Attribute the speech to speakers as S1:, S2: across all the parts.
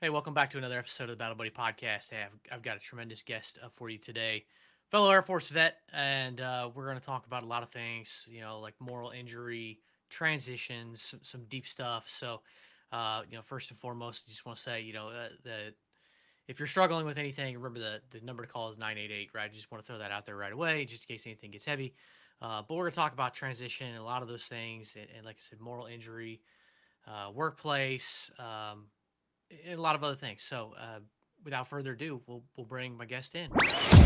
S1: Hey, welcome back to another episode of the Battle Buddy Podcast. Hey, I've, I've got a tremendous guest uh, for you today, fellow Air Force vet, and uh, we're going to talk about a lot of things, you know, like moral injury, transitions, some, some deep stuff. So, uh, you know, first and foremost, I just want to say, you know, uh, the if you're struggling with anything, remember the the number to call is 988, right? I just want to throw that out there right away, just in case anything gets heavy. Uh, but we're going to talk about transition and a lot of those things, and, and like I said, moral injury, workplace. Um, a lot of other things. So, uh, without further ado, we'll we'll bring my guest in.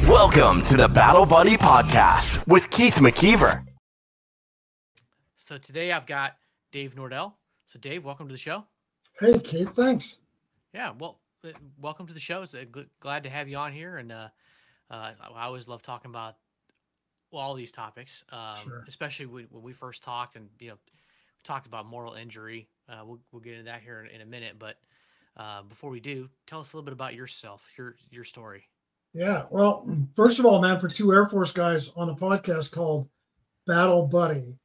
S2: Welcome to the Battle Buddy Podcast with Keith McKeever.
S1: So today I've got Dave Nordel. So Dave, welcome to the show.
S3: Hey Keith, thanks.
S1: Yeah, well, uh, welcome to the show. It's uh, gl- glad to have you on here, and uh, uh, I always love talking about all these topics, um,
S3: Sure.
S1: especially when, when we first talked, and you know, we talked about moral injury. Uh, we'll we'll get into that here in, in a minute, but uh, before we do, tell us a little bit about yourself, your your story.
S3: Yeah. Well, first of all, man, for two Air Force guys on a podcast called Battle Buddy,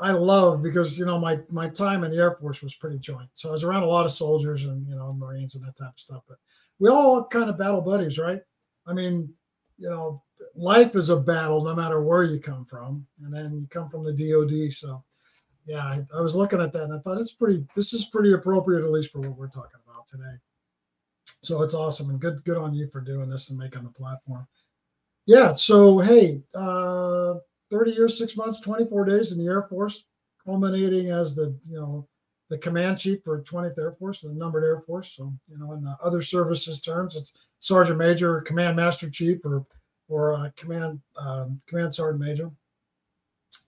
S3: I love because you know my my time in the Air Force was pretty joint. So I was around a lot of soldiers and you know Marines and that type of stuff. But we all kind of battle buddies, right? I mean, you know, life is a battle no matter where you come from, and then you come from the DoD. So yeah, I, I was looking at that and I thought it's pretty. This is pretty appropriate at least for what we're talking about today. So it's awesome and good good on you for doing this and making the platform. Yeah. So hey, uh, 30 years, six months, 24 days in the Air Force, culminating as the you know the command chief for 20th Air Force, the numbered Air Force. So you know, in the other services terms, it's Sergeant Major, Command Master Chief, or or uh, Command um, Command Sergeant Major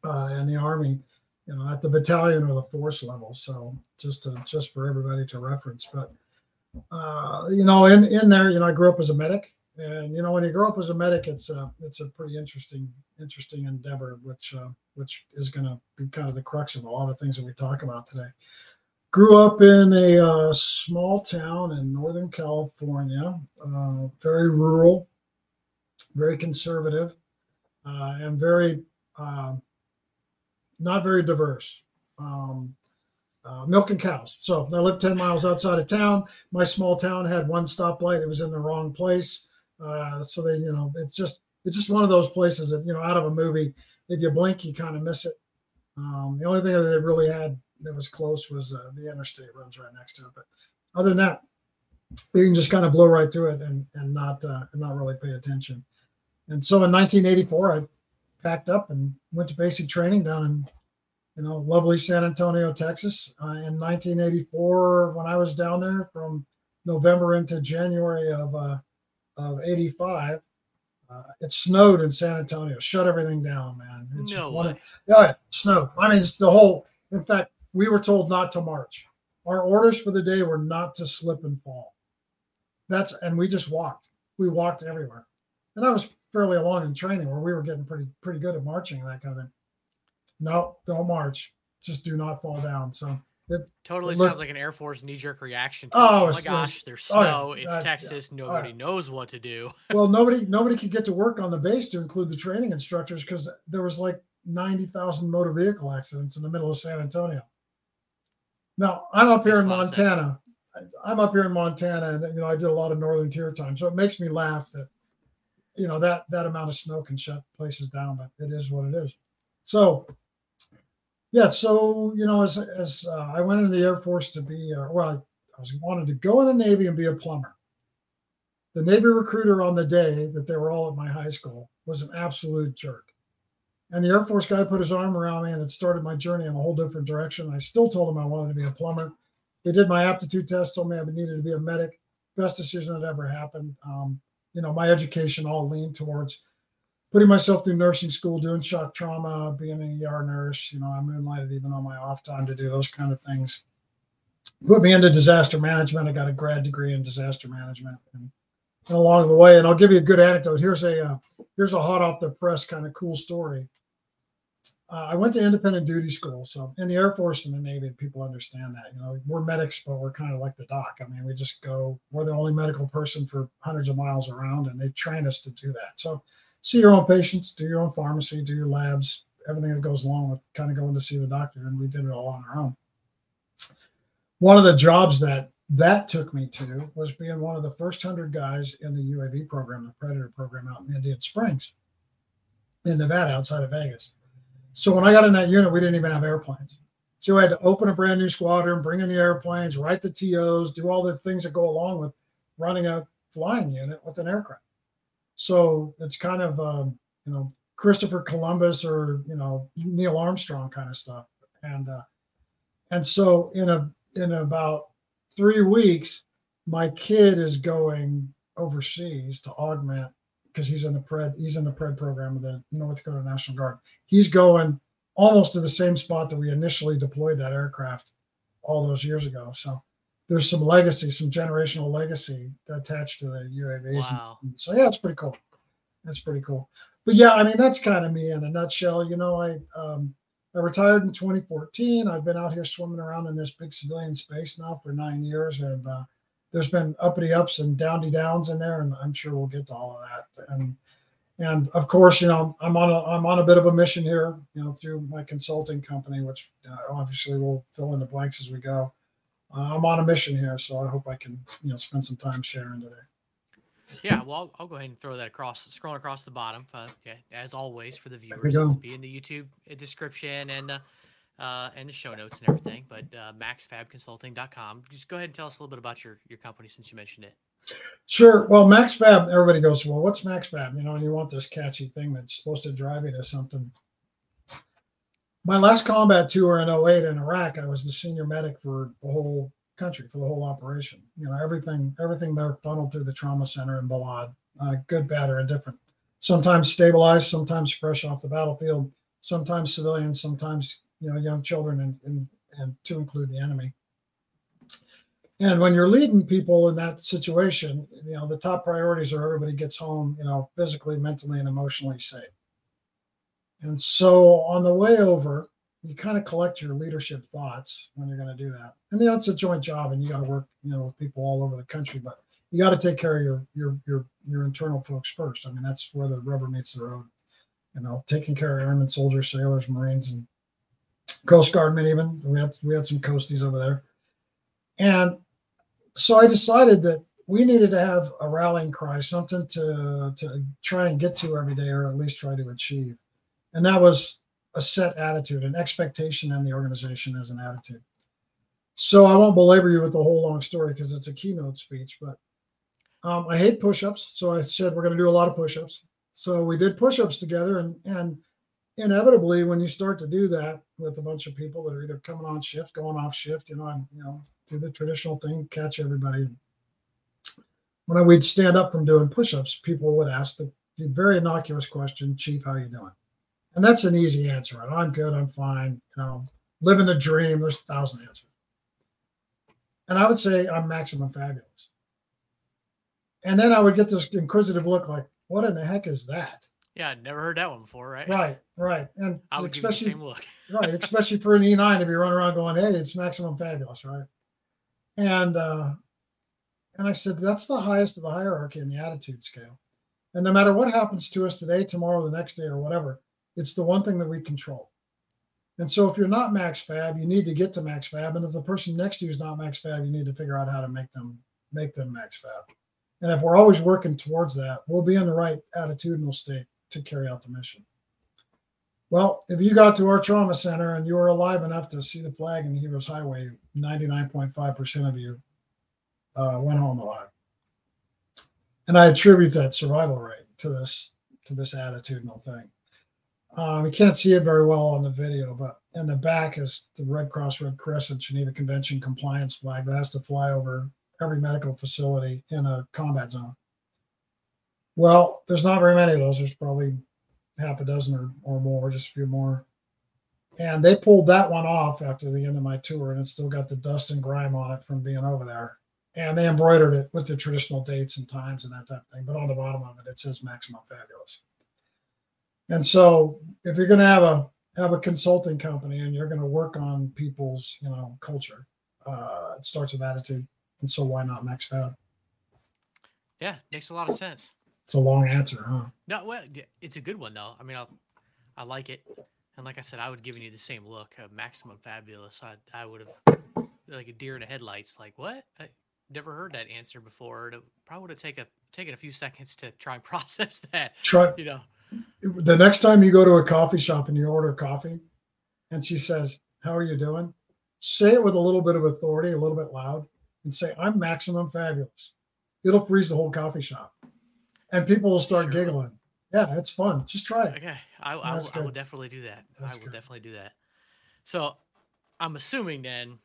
S3: uh, in the Army. You know, at the battalion or the force level. So just to just for everybody to reference, but uh, you know, in in there, you know, I grew up as a medic, and you know, when you grow up as a medic, it's a it's a pretty interesting interesting endeavor, which uh, which is going to be kind of the crux of a lot of things that we talk about today. Grew up in a uh, small town in Northern California, uh, very rural, very conservative, uh, and very uh, not very diverse. Um, uh, milking cows. So I lived 10 miles outside of town. My small town had one stoplight. It was in the wrong place. Uh, so they, you know, it's just, it's just one of those places that, you know, out of a movie, if you blink, you kind of miss it. Um, the only thing that it really had that was close was uh, the interstate runs right next to it. But other than that, you can just kind of blow right through it and, and not, uh, and not really pay attention. And so in 1984, I packed up and went to basic training down in you know, lovely San Antonio, Texas. Uh, in 1984, when I was down there from November into January of uh, of '85, uh, it snowed in San Antonio. Shut everything down, man. It's
S1: No
S3: one
S1: way.
S3: yeah, it snowed. I mean, it's the whole. In fact, we were told not to march. Our orders for the day were not to slip and fall. That's and we just walked. We walked everywhere, and I was fairly along in training where we were getting pretty pretty good at marching and that kind of thing no, don't march. Just do not fall down. So it,
S1: Totally
S3: Look-
S1: sounds like an Air Force knee jerk reaction. To,
S3: Oh,
S1: oh, my gosh, there's
S3: oh, yeah,
S1: snow. it's
S3: that's- yeah.
S1: Texas.
S3: Oh,
S1: Nobody
S3: yeah.
S1: knows what to do.
S3: well, nobody nobody could get to work on the base to include the training instructors because there was like ninety thousand motor vehicle accidents in the middle of San Antonio. Now I'm up here
S1: Makes
S3: in. Montana. I'm up here in Montana, and you know I did a lot of northern tier time, so it makes me laugh that you know that that amount of snow can shut places down, but it is what it is. So yeah, so you know, as as uh, I went into the Air Force to be, uh, well, I, was wanted to go in the Navy and be a plumber. The Navy recruiter on the day that they were all at my high school was an absolute jerk. And the Air Force guy put his arm around me and it started my journey in a whole different direction. I still told him I wanted to be a plumber. They did my aptitude test, told me I needed to be a medic. Best decision that ever happened. Um, you know, my education all leaned towards putting myself through nursing school, doing shock trauma, being an ER nurse. You know, I moonlighted even on my off time to do those kind of things. Put me into disaster management. I got a grad degree in disaster management, and, and along the way, and I'll give you a good anecdote. Here's a uh, here's a hot off the press kind of cool story. Uh, I went to independent duty school, so in the Air Force and the Navy, people understand that. You know, we're medics, but we're kind of like the doc. I mean, we just go. We're the only medical person for hundreds of miles around, and they train us to do that. So see your own patients, do your own pharmacy, do your labs, everything that goes along with kind of going to see the doctor. And we did it all on our own. One of the jobs that that took me to was being one of the first hundred guys in the UAV program, the Predator program out in Indian Springs, in Nevada, outside of Vegas. So when I got in that unit, we didn't even have airplanes. So I had to open a brand new squadron, bring in the airplanes, write the TOs, do all the things that go along with running a flying unit with an aircraft. So it's kind of um, you know Christopher Columbus or you know Neil Armstrong kind of stuff, and uh, and so in a in about three weeks, my kid is going overseas to augment because he's in the pred he's in the pred program of the North Dakota National Guard. He's going almost to the same spot that we initially deployed that aircraft all those years ago. So there's some legacy, some generational legacy attached to the UAVs.
S1: Wow.
S3: So yeah, it's pretty cool. That's pretty cool. But yeah, I mean that's kind of me in a nutshell. You know, I um, I retired in 2014. I've been out here swimming around in this big civilian space now for nine years, and uh, there's been uppity ups and downy downs in there, and I'm sure we'll get to all of that. And and of course, you know, I'm on a I'm on a bit of a mission here, you know, through my consulting company, which uh, obviously we'll fill in the blanks as we go. Uh, I'm on a mission here, so I hope I can, you know, spend some time sharing today.
S1: Yeah, well, I'll, I'll go ahead and throw that across, scroll across the bottom. Uh, okay, as always for the viewers, be in the YouTube uh, description and uh, and the show notes and everything. But uh, maxfabconsulting.com. Just go ahead and tell us a little bit about your your company since you mentioned it.
S3: Sure. Well, MaxFab, everybody goes, well, what's MaxFab? You know, and you want this catchy thing that's supposed to drive you to something. My last combat tour in 08 in Iraq, I was the senior medic for the whole country, for the whole operation. You know, everything, everything there funneled through the trauma center in Balad, uh, good, bad, or indifferent. Sometimes stabilized, sometimes fresh off the battlefield, sometimes civilians, sometimes, you know, young children, and, and, and to include the enemy. And when you're leading people in that situation, you know, the top priorities are everybody gets home, you know, physically, mentally, and emotionally safe. And so on the way over, you kind of collect your leadership thoughts when you're going to do that. And you know, it's a joint job and you got to work, you know, with people all over the country, but you got to take care of your your your your internal folks first. I mean, that's where the rubber meets the road. You know, taking care of airmen, soldiers, sailors, marines, and Coast Guardmen even. We had we had some coasties over there. And so I decided that we needed to have a rallying cry, something to to try and get to every day, or at least try to achieve. And that was a set attitude, an expectation in the organization as an attitude. So I won't belabor you with the whole long story because it's a keynote speech, but um, I hate push-ups. So I said we're going to do a lot of push-ups. So we did push-ups together, and and inevitably, when you start to do that with a bunch of people that are either coming on shift, going off shift, you know, I'm you know do the traditional thing, catch everybody. When I, we'd stand up from doing push-ups, people would ask the, the very innocuous question, "Chief, how you doing?" And that's an easy answer. Right? I'm good. I'm fine. You know, living the dream. There's a thousand answers. And I would say I'm maximum fabulous. And then I would get this inquisitive look like, what in the heck is that?
S1: Yeah, I'd never heard that one before, right?
S3: Right, right. And
S1: I would give you the
S3: especially
S1: same look.
S3: right, especially for an E9 to be running around going, hey, it's maximum fabulous, right? And uh and I said, that's the highest of the hierarchy in the attitude scale. And no matter what happens to us today, tomorrow, the next day, or whatever, it's the one thing that we control. And so if you're not max fab, you need to get to max fab. And if the person next to you is not max fab, you need to figure out how to make them make them max fab. And if we're always working towards that, we'll be in the right attitudinal state to carry out the mission. Well, if you got to our trauma center and you were alive enough to see the flag in the Heroes Highway, 99.5% of you uh, went home alive. And I attribute that survival rate to this to this attitudinal thing. Um, you can't see it very well on the video, but in the back is the Red Cross Red Crescent Geneva Convention compliance flag that has to fly over every medical facility in a combat zone. Well, there's not very many of those. There's probably half a dozen or, or more, just a few more. And they pulled that one off after the end of my tour, and it still got the dust and grime on it from being over there. And they embroidered it with the traditional dates and times and that type of thing. But on the bottom of it, it says maximum fabulous. And so if you're going to have a have a consulting company and you're going to work on people's you know culture, uh, it starts with attitude. And so why not max fab?
S1: Yeah, makes a lot of sense.
S3: It's a long answer, huh?
S1: No, well, it's a good one though. I mean, I, I like it, and like I said, I would give you the same look. Uh, maximum fabulous. I, I would have like a deer in the headlights. Like what? I never heard that answer before. It probably would have taken taken a few seconds to try and process that.
S3: Try
S1: You know.
S3: the next time you go to a coffee shop and you order coffee, and she says, "How are you doing?" Say it with a little bit of authority, a little bit loud, and say, "I'm maximum fabulous." It'll freeze the whole coffee shop, and people will start
S1: Sure.
S3: giggling. Yeah, it's fun. Just try it.
S1: Okay, I, I, will, I will definitely do that.
S3: That's
S1: I will
S3: good.
S1: definitely do that. So, I'm assuming then,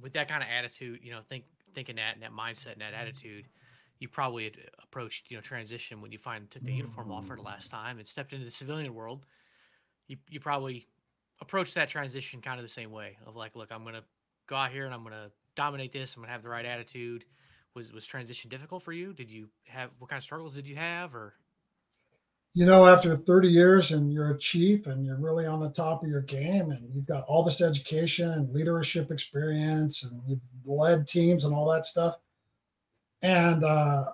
S1: with that kind of attitude, you know, think thinking that and that mindset and that mm-hmm. attitude, you probably approached you know transition when you finally took the uniform off for the mm-hmm. last time and stepped into the civilian world. You you probably approached that transition kind of the same way of like, look, I'm gonna go out here and I'm gonna dominate this. I'm gonna have the right attitude. Was was transition difficult for you? Did you have what kind of struggles did you have or?
S3: you know, after 30 years and you're a chief and you're really on the top of your game and you've got all this education and leadership experience and you've led teams and all that stuff. And uh,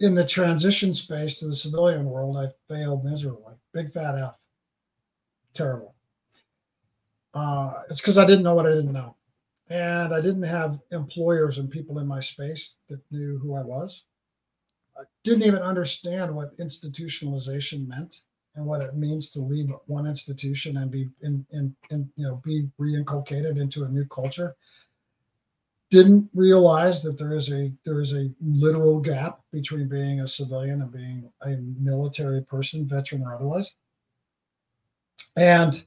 S3: in the transition space to the civilian world, I failed miserably. Big fat F. Terrible. Uh, it's because I didn't know what I didn't know. And I didn't have employers and people in my space that knew who I was. I didn't even understand what institutionalization meant and what it means to leave one institution and be in, in, in you know be reinculcated into a new culture didn't realize that there is a there is a literal gap between being a civilian and being a military person veteran or otherwise and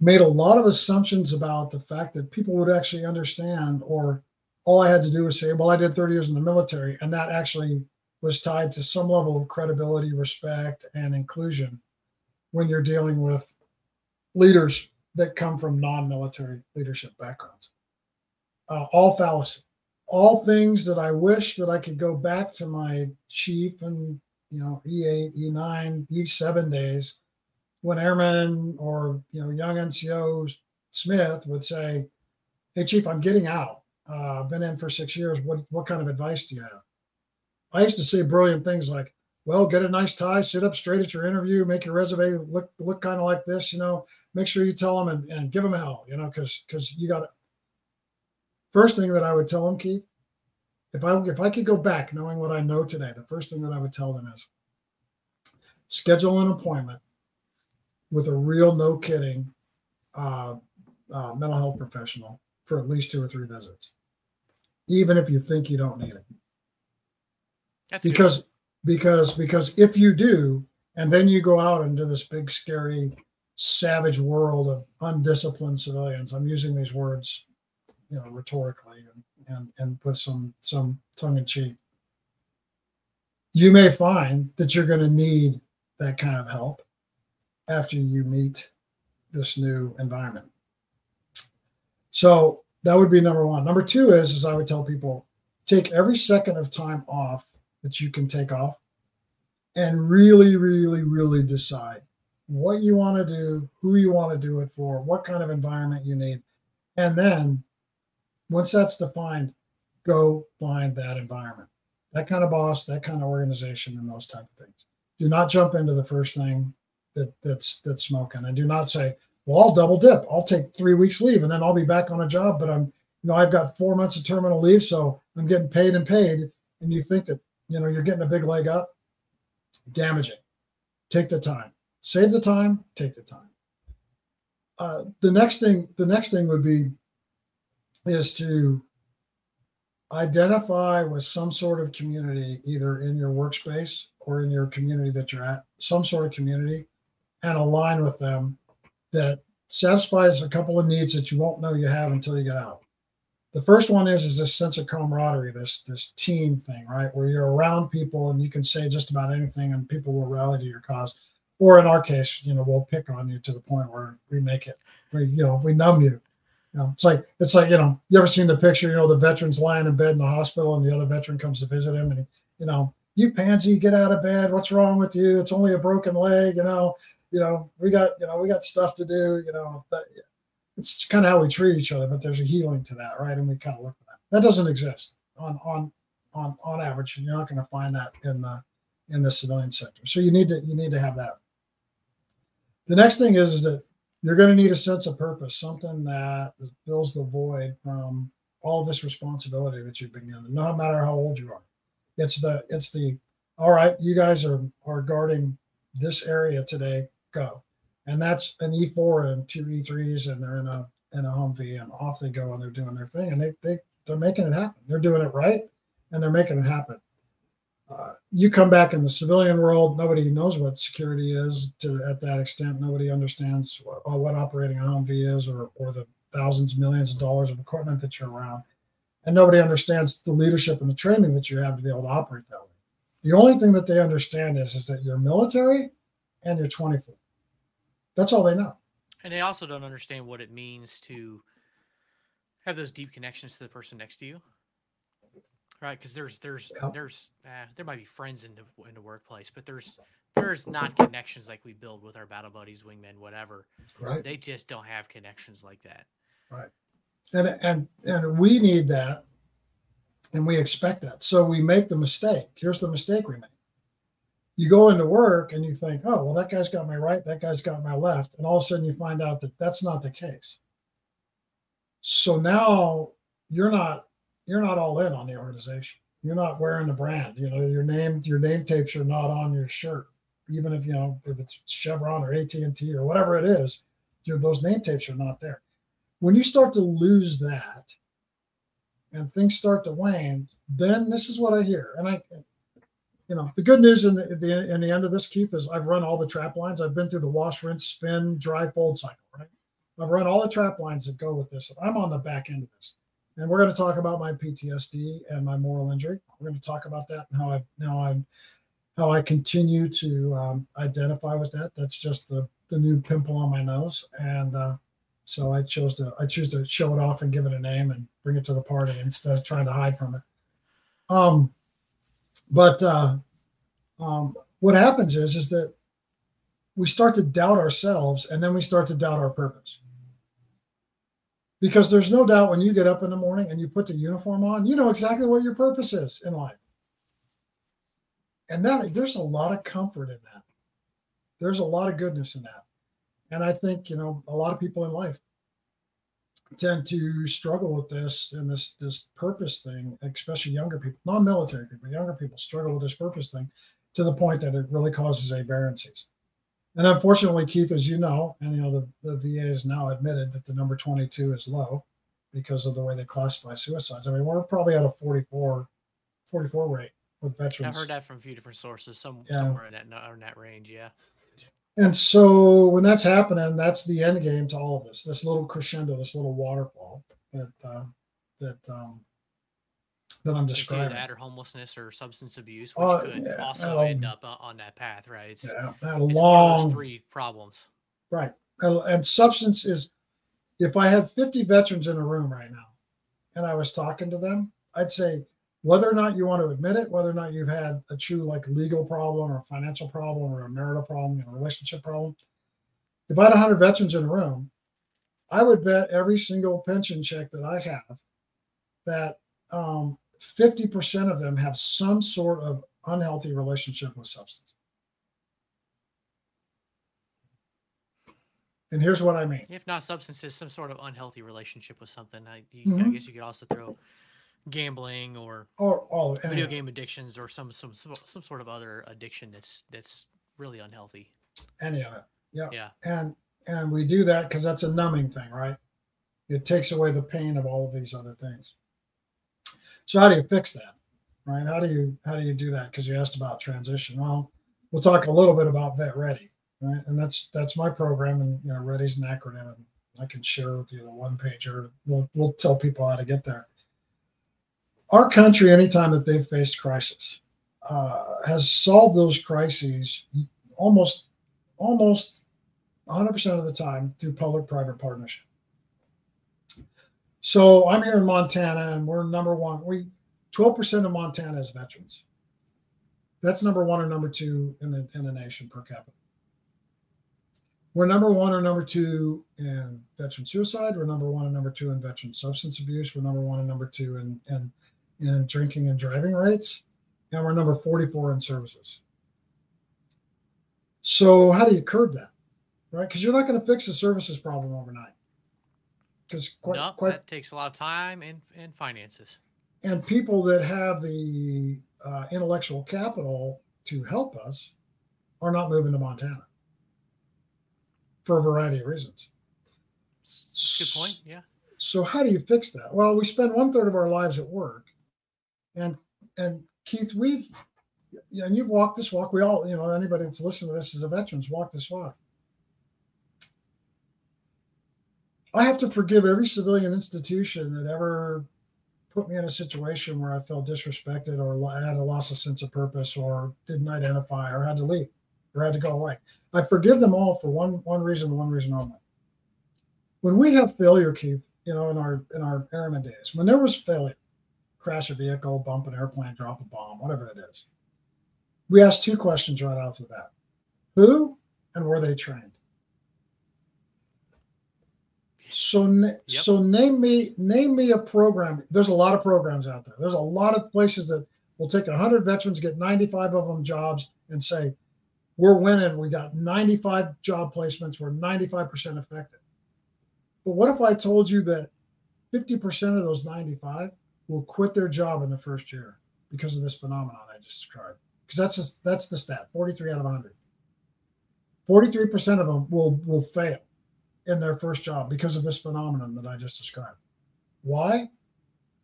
S3: made a lot of assumptions about the fact that people would actually understand or all i had to do was say well i did 30 years in the military and that actually was tied to some level of credibility, respect, and inclusion when you're dealing with leaders that come from non military leadership backgrounds. Uh, all fallacy, all things that I wish that I could go back to my chief and, you know, E8, E9, E7 days when airmen or, you know, young NCO Smith would say, Hey, chief, I'm getting out. Uh, I've been in for six years. What, what kind of advice do you have? I used to say brilliant things like, well, get a nice tie, sit up straight at your interview, make your resume look look kind of like this, you know, make sure you tell them and, and give them hell, you know, because because you got to first thing that I would tell them, Keith, if I if I could go back knowing what I know today, the first thing that I would tell them is schedule an appointment with a real no kidding uh, uh, mental health professional for at least two or three visits, even if you think you don't need it.
S1: That's
S3: because because because if you do and then you go out into this big scary savage world of undisciplined civilians i'm using these words you know rhetorically and and, and with some some tongue-in-cheek you may find that you're going to need that kind of help after you meet this new environment so that would be number one number two is is i would tell people take every second of time off that you can take off and really, really, really decide what you want to do, who you want to do it for, what kind of environment you need. And then once that's defined, go find that environment, that kind of boss, that kind of organization, and those type of things. Do not jump into the first thing that that's that's smoking. And do not say, well, I'll double dip. I'll take three weeks leave and then I'll be back on a job, but I'm, you know, I've got four months of terminal leave, so I'm getting paid and paid. And you think that you know you're getting a big leg up damaging take the time save the time take the time uh, the next thing the next thing would be is to identify with some sort of community either in your workspace or in your community that you're at some sort of community and align with them that satisfies a couple of needs that you won't know you have until you get out the first one is is this sense of camaraderie, this this team thing, right? Where you're around people and you can say just about anything and people will rally to your cause. Or in our case, you know, we'll pick on you to the point where we make it, we, you know, we numb you. You know, it's like it's like you know, you ever seen the picture? You know, the veteran's lying in bed in the hospital, and the other veteran comes to visit him, and he, you know, you pansy, get out of bed. What's wrong with you? It's only a broken leg. You know, you know, we got you know, we got stuff to do. You know, that it's kind of how we treat each other, but there's a healing to that, right? And we kind of look for that. That doesn't exist on on on on average. You're not going to find that in the in the civilian sector. So you need to you need to have that. The next thing is is that you're going to need a sense of purpose, something that fills the void from all this responsibility that you've been given, no matter how old you are. It's the it's the all right, you guys are are guarding this area today, go. And that's an E4 and two E3s, and they're in a in a Humvee, and off they go, and they're doing their thing, and they they they're making it happen. They're doing it right, and they're making it happen. Uh, you come back in the civilian world, nobody knows what security is to at that extent. Nobody understands what, what operating a Humvee is, or or the thousands, millions of dollars of equipment that you're around, and nobody understands the leadership and the training that you have to be able to operate that way. The only thing that they understand is is that you're military and you're 24. That's all they know.
S1: And they also don't understand what it means to have those deep connections to the person next to you right? Because there's there's yeah. there's uh, there might be friends in the in the workplace, but there's there's not connections like we build with our battle buddies, wingmen, whatever.
S3: Right.
S1: They just don't have connections like that.
S3: Right. And and and we need that, and we expect that. So we make the mistake. Here's the mistake we make. You go into work and you think, oh well, that guy's got my right, that guy's got my left, and all of a sudden you find out that that's not the case. So now you're not you're not all in on the organization. You're not wearing the brand. You know, your name, your name tapes are not on your shirt, even if you know if it's Chevron or AT and T or whatever it is. those name tapes are not there. When you start to lose that, and things start to wane, then this is what I hear. And I, you know, the good news in the, the in the end of this, Keith, is I've run all the trap lines. I've been through the wash, rinse, spin, dry, fold cycle. Right. I've run all the trap lines that go with this. I'm on the back end of this and we're going to talk about my PTSD and my moral injury. We're going to talk about that and how I now I'm how I continue to um, identify with that. That's just the the new pimple on my nose, and uh, so I chose to I choose to show it off and give it a name and bring it to the party instead of trying to hide from it. Um, but uh, um, what happens is is that we start to doubt ourselves, and then we start to doubt our purpose because there's no doubt when you get up in the morning and you put the uniform on, you know exactly what your purpose is in life. And that there's a lot of comfort in that. There's a lot of goodness in that. And I think, you know, a lot of people in life tend to struggle with this and this this purpose thing, especially younger people, non-military people, younger people struggle with this purpose thing to the point that it really causes aberrancies. And unfortunately, Keith, as you know, and you know, the, the VA has now admitted that the number 22 is low because of the way they classify suicides. I mean, we're probably at a 44, 44 rate with veterans.
S1: I've heard that from a few different sources, some yeah. somewhere in that in that range, yeah.
S3: And so when that's happening, that's the end game to all of this. This little crescendo, this little waterfall that uh, that um, that I'm describing.
S1: That or homelessness or substance abuse, which uh, could yeah, also end up uh, on that path, right? It's,
S3: yeah, that it's long
S1: three problems.
S3: Right, and, and substance is. If I had 50 veterans in a room right now, and I was talking to them, I'd say whether or not you want to admit it, whether or not you've had a true like legal problem or a financial problem or a marital problem, or a relationship problem. If I had 100 veterans in a room, I would bet every single pension check that I have that um, 50% of them have some sort of unhealthy relationship with substance. And here's what I mean.
S1: If not substances, some sort of unhealthy relationship with something. I, you, mm-hmm. I guess you could also throw gambling or
S3: or oh, all
S1: video game addictions or some, some some some sort of other addiction that's that's really unhealthy.
S3: Any of it. Yeah.
S1: Yeah.
S3: And and we do that because that's a numbing thing, right? It takes away the pain of all of these other things. So how do you fix that? Right? How do you how do you do that? Because you asked about transition. Well, we'll talk a little bit about Vet Ready, right? And that's that's my program, and you know, Ready's an acronym, and I can share with you the one pager. We'll we'll tell people how to get there. Our country, anytime that they've faced crisis, uh, has solved those crises almost almost 100% of the time through public-private partnership. So I'm here in Montana, and we're number one. We 12% of Montana is veterans. That's number one or number two in the in the nation per capita. We're number one or number two in veteran suicide. We're number one and number two in veteran substance abuse. We're number one and number two in in, in drinking and driving rates, and we're number 44 in services. So how do you curb that? right? Because you're not going to fix the services problem overnight. Because quite,
S1: no,
S3: quite
S1: that takes a lot of time and, and finances.
S3: and people that have the uh, intellectual capital to help us are not moving to Montana for a variety of reasons.
S1: Good point. Yeah.
S3: So how do you fix that? Well, we spend one third of our lives at work, and and Keith, we've and you've walked this walk. We all, you know, anybody that's listening to this as a veteran's walked this walk. I have to forgive every civilian institution that ever put me in a situation where I felt disrespected or had a loss of sense of purpose or didn't identify or had to leave or had to go away. I forgive them all for one one reason, one reason only. When we have failure, Keith, you know, in our in our airman days, when there was failure, crash a vehicle, bump an airplane, drop a bomb, whatever it is, we ask two questions right off the bat: Who and were they trained? So, yep. so name me name me a program. There's a lot of programs out there. There's a lot of places that will take 100 veterans, get 95 of them jobs, and say, "We're winning. We got 95 job placements. We're 95% effective." But what if I told you that 50% of those 95 will quit their job in the first year because of this phenomenon I just described? Because that's just, that's the stat. 43 out of 100. 43% of them will will fail in their first job because of this phenomenon that I just described. Why?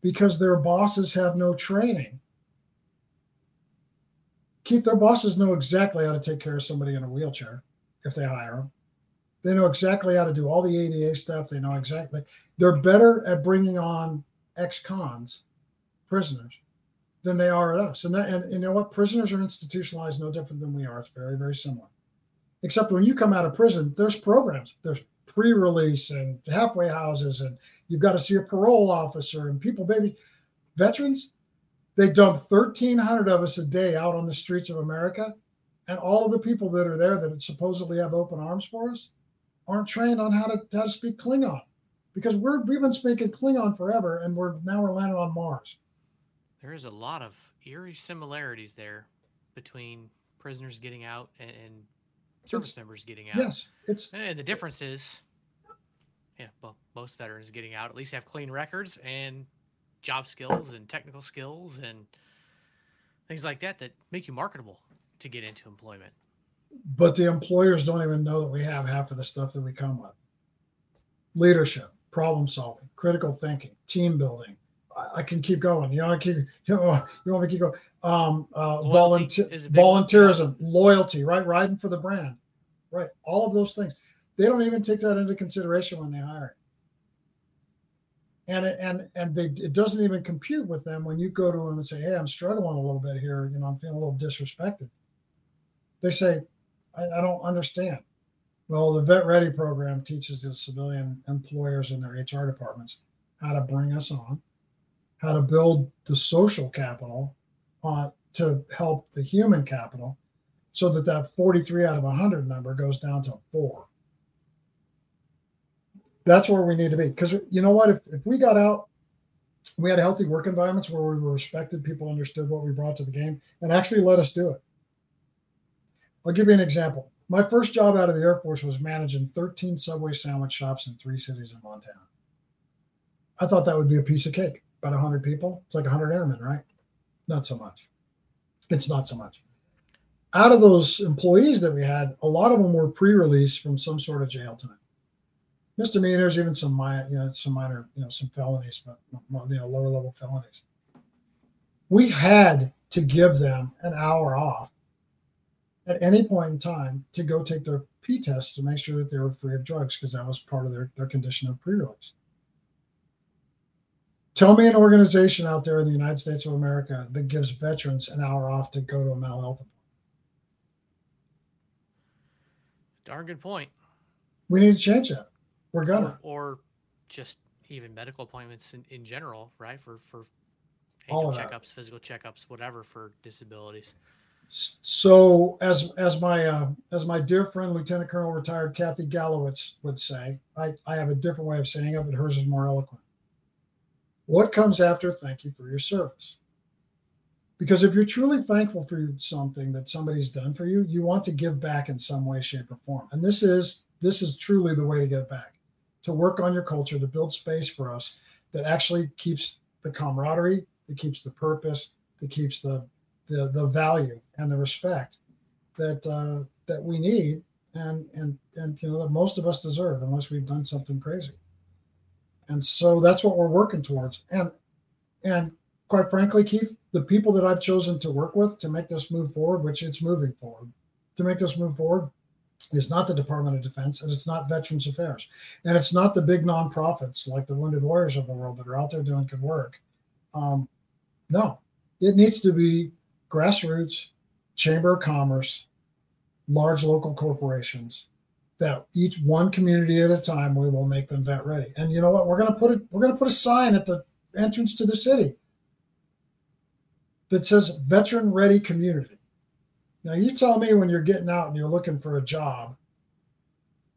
S3: Because their bosses have no training. Keith, their bosses know exactly how to take care of somebody in a wheelchair if they hire them. They know exactly how to do all the ADA stuff. They know exactly. They're better at bringing on ex-cons, prisoners, than they are at us. And that, and, you know what? Prisoners are institutionalized no different than we are. It's very, very similar. Except when you come out of prison, there's programs. There's pre-release and halfway houses and you've got to see a parole officer and people baby veterans they dump 1300 of us a day out on the streets of america and all of the people that are there that supposedly have open arms for us aren't trained on how to, how to speak klingon because we're we've been speaking klingon forever and we're now we're landing on mars
S1: there is a lot of eerie similarities there between prisoners getting out and, and service
S3: It's-
S1: members getting out.
S3: yes it's
S1: And the difference is, yeah, well, most veterans getting out at least have clean records and job skills and technical skills and things like that that make you marketable to get into employment.
S3: but the employers don't even know that we have half of the stuff that we come with leadership problem solving critical thinking team building. I, I can keep going. You know i keep you, know, you want me to keep going? Um uh volunteer
S1: big one.
S3: volunteerism loyalty right? Riding for the brand right? All of those things. They don't even take that into consideration when they hire. And it, and and they it doesn't even compute with them when you go to them and say hey i'm struggling a little bit here. You know i'm feeling a little disrespected. They say I, I don't understand. Well, the Vet Ready program teaches the civilian employers and their HR departments how to bring us on, how to build the social capital uh, to help the human capital so that that 43 out of 100 number goes down to four. That's where we need to be. Because you know what? If, if we got out, we had healthy work environments where we were respected, people understood what we brought to the game, and actually let us do it. I'll give you an example. My first job out of the Air Force was managing 13 Subway sandwich shops in three cities in Montana. I thought that would be a piece of cake. About 100 people. It's like 100 airmen, right? Not so much. It's not so much. Out of those employees that we had, a lot of them were pre-release from some sort of jail time. Misdemeanors, even some minor, you know, some minor, you know, some felonies, but you know, lower level felonies. We had to give them an hour off at any point in time to go take their P tests to make sure that they were free of drugs because that was part of their, their condition of pre-release. Tell me an organization out there in the United States of America that gives veterans an hour off to go to a mental health appointment.
S1: Darn good point.
S3: We need to change that. We're gonna.
S1: Or, or just even medical appointments in, in general, right? For for
S3: All of that.
S1: checkups, physical checkups, whatever for disabilities.
S3: So, as as my uh, as my dear friend Lieutenant Colonel retired Kathy Gallowitz would say, I, I have a different way of saying it, but hers is more eloquent. What comes after thank you for your service? Because if you're truly thankful for something that somebody's done for you, you want to give back in some way, shape, or form. And this is this is truly the way to get back to work on your culture to build space for us that actually keeps the camaraderie that keeps the purpose that keeps the the, the value and the respect that uh, that we need and and and you know that most of us deserve unless we've done something crazy. And so that's what we're working towards. And and quite frankly keith the people that i've chosen to work with to make this move forward which it's moving forward to make this move forward is not the department of defense and it's not veterans affairs. And it's not the big nonprofits like the wounded warriors of the world that are out there doing good work. Um, no it needs to be grassroots chamber of commerce large local corporations that each one community at a time we will make them vet ready. And you know what? We're going to put it we're to put a sign at the entrance to the city that says veteran ready community. Now you tell me when you're getting out and you're looking for a job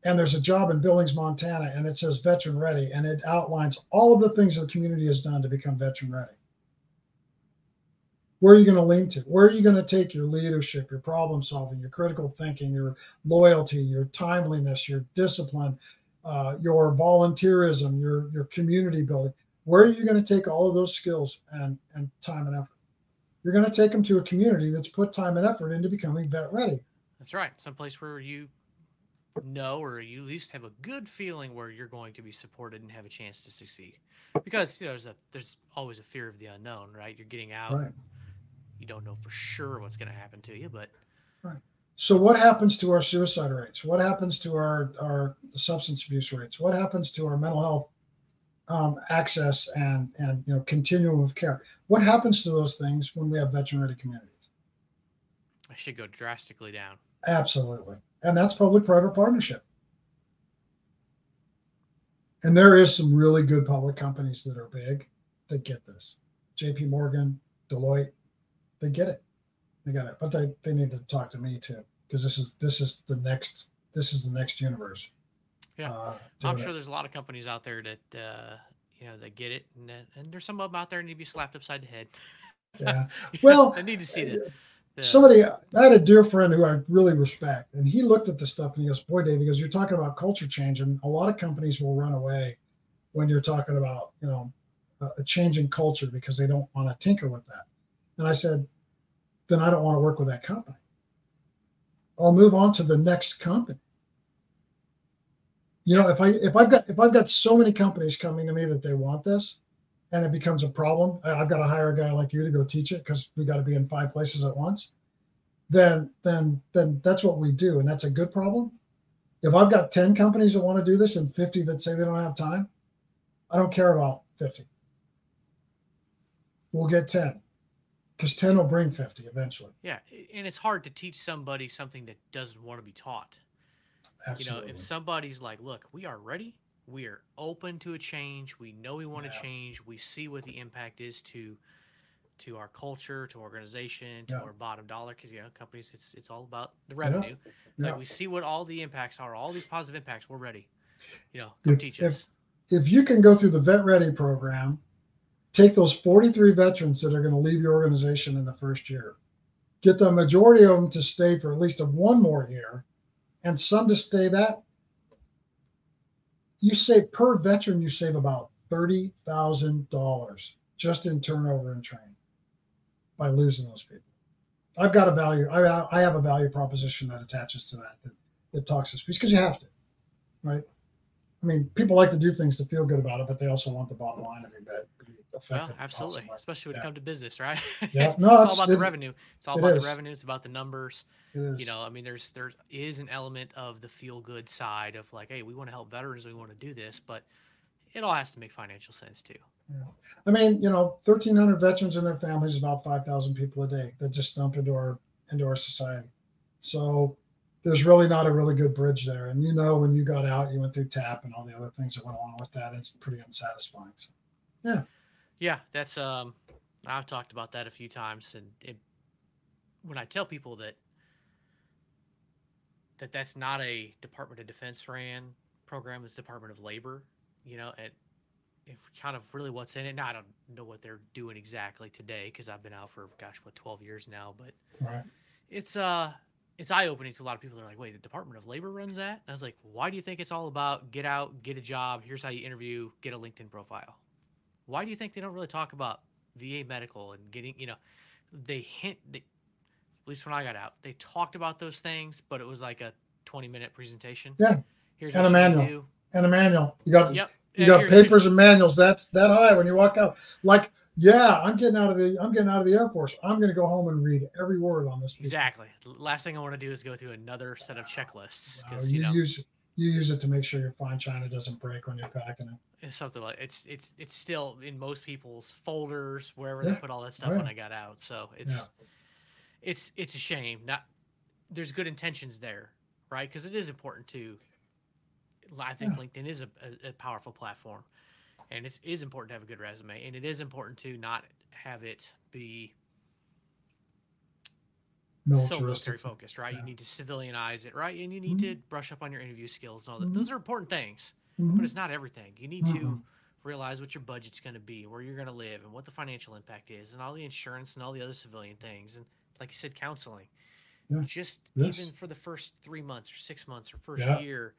S3: and there's a job in billings montana and it says veteran ready and it outlines all of the things the community has done to become veteran ready where are you going to lean to? Where are you going to take your leadership, your problem solving, your critical thinking, your loyalty, your timeliness, your discipline, uh, your volunteerism, your your community building? Where are you going to take all of those skills and and time and effort? You're going to take them to a community that's put time and effort into becoming vet ready.
S1: That's right. Someplace where you know or you at least have a good feeling where you're going to be supported and have a chance to succeed. Because you know there's a there's always a fear of the unknown, right? You're getting out.
S3: Right
S1: you don't know for sure what's going to happen to you, but
S3: right. So what happens to our suicide rates? What happens to our our substance abuse rates? What happens to our mental health um, access and and you know continuum of care? What happens to those things when we have veteran ready communities?
S1: I should go drastically down.
S3: Absolutely, and that's public-private partnership. And there is some really good public companies that are big that get this. J.P. Morgan, Deloitte, they get it. They get it. But they, they need to talk to me too, because this is this is the next this is the next universe.
S1: Yeah, uh, I'm sure it. there's a lot of companies out there that uh, you know that get it, and, and there's some of them out there need to be slapped upside the head.
S3: Yeah. Well,
S1: I need to see that.
S3: Somebody, I had a dear friend who I really respect, and he looked at the stuff and he goes, "Boy, Dave, because you're talking about culture change, and a lot of companies will run away when you're talking about, you know, a change in culture because they don't want to tinker with that." And I said, then I don't want to work with that company. I'll move on to the next company. You know, if I if I've got if I've got so many companies coming to me that they want this, and it becomes a problem, I've got to hire a guy like you to go teach it because we got to be in five places at once. Then then then that's what we do, and that's a good problem. If I've got ten companies that want to do this and fifty that say they don't have time, I don't care about fifty. We'll get ten because 10 will bring 50 eventually.
S1: Yeah. And it's hard to teach somebody something that doesn't want to be taught. Absolutely. You know, if somebody's like, look, we are ready, we are open to a change, we know we want yeah. to change, we see what the impact is to to our culture, to organization, to yeah. our bottom dollar, because you know, companies it's it's all about the revenue. Yeah. Like we see what all the impacts are, all these positive impacts, we're ready. You know, if, teach us.
S3: If, if you can go through the vet ready program take those 43 veterans that are going to leave your organization in the first year, get the majority of them to stay for at least one more year, and some to stay that. You save per veteran, you save about thirty thousand dollars just in turnover and training by losing those people. I've got a value. I, I have a value proposition that attaches to that that, that talks this piece because you have to, right? I mean, people like to do things to feel good about it, but they also want the bottom line to be,
S1: effective. Well, absolutely, especially when yeah. it comes to business, right?
S3: Yeah, no,
S1: it's,
S3: it's
S1: all about it, the revenue. It's all it about is. the revenue. It's about the numbers.
S3: It is.
S1: You know, I mean, there's there is an element of the feel good side of like, hey, we want to help veterans, we want to do this, but it all has to make financial sense too.
S3: Yeah. I mean, you know, 1,300 veterans and their families, about 5,000 people a day that just dump into our into our society. So there's really not a really good bridge there. And you know, when you got out, you went through TAP and all the other things that went along with that. It's pretty unsatisfying. So, yeah.
S1: Yeah, that's um, I've talked about that a few times, and it, when I tell people that that that's not a Department of Defense ran program, it's Department of Labor, you know, and if kind of really what's in it. Now I don't know what they're doing exactly today because I've been out for gosh, what twelve years now, but
S3: right.
S1: it's uh it's eye opening to a lot of people. They're like, wait, the Department of Labor runs that? And I was like, why do you think it's all about get out, get a job? Here's how you interview, get a LinkedIn profile. Why do you think they don't really talk about VA medical and getting, you know, they hint, they, at least when I got out, they talked about those things, but it was like a 20 minute presentation.
S3: Yeah.
S1: Here's
S3: And a manual. And a manual. You got
S1: Yep.
S3: you
S1: and
S3: got papers and manuals. That's that high when you walk out. Like, yeah, I'm getting out of the I'm getting out of the Air Force. I'm gonna go home and read every word on this. piece.
S1: Exactly. The Last thing I want to do is go through another set of checklists
S3: No, you
S1: you know
S3: use you use it to make sure your fine china doesn't break when you're packing it.
S1: Something like it's it's it's still in most people's folders wherever they put all that
S3: Oh,
S1: stuff when. I got out. So it's
S3: Yeah.
S1: it's it's a shame. Not there's good intentions there, right? Because it is important to. I think
S3: Yeah.
S1: LinkedIn is a, a, a powerful platform, and it is important to have a good resume, and it is important to not have it be so military focused, right?
S3: Yeah.
S1: You need to civilianize it, right? And you need to brush up on your interview skills and all that.
S3: Mhm.
S1: Those are important things,
S3: Mhm.
S1: but it's not everything. You need to
S3: Mhm.
S1: realize what your budget's going to be, where you're going to live, and what the financial impact is, and all the insurance and all the other civilian things. And like you said, counseling.
S3: Yeah.
S1: Just
S3: Yes.
S1: even for the first three months or six months or first
S3: Yeah.
S1: year,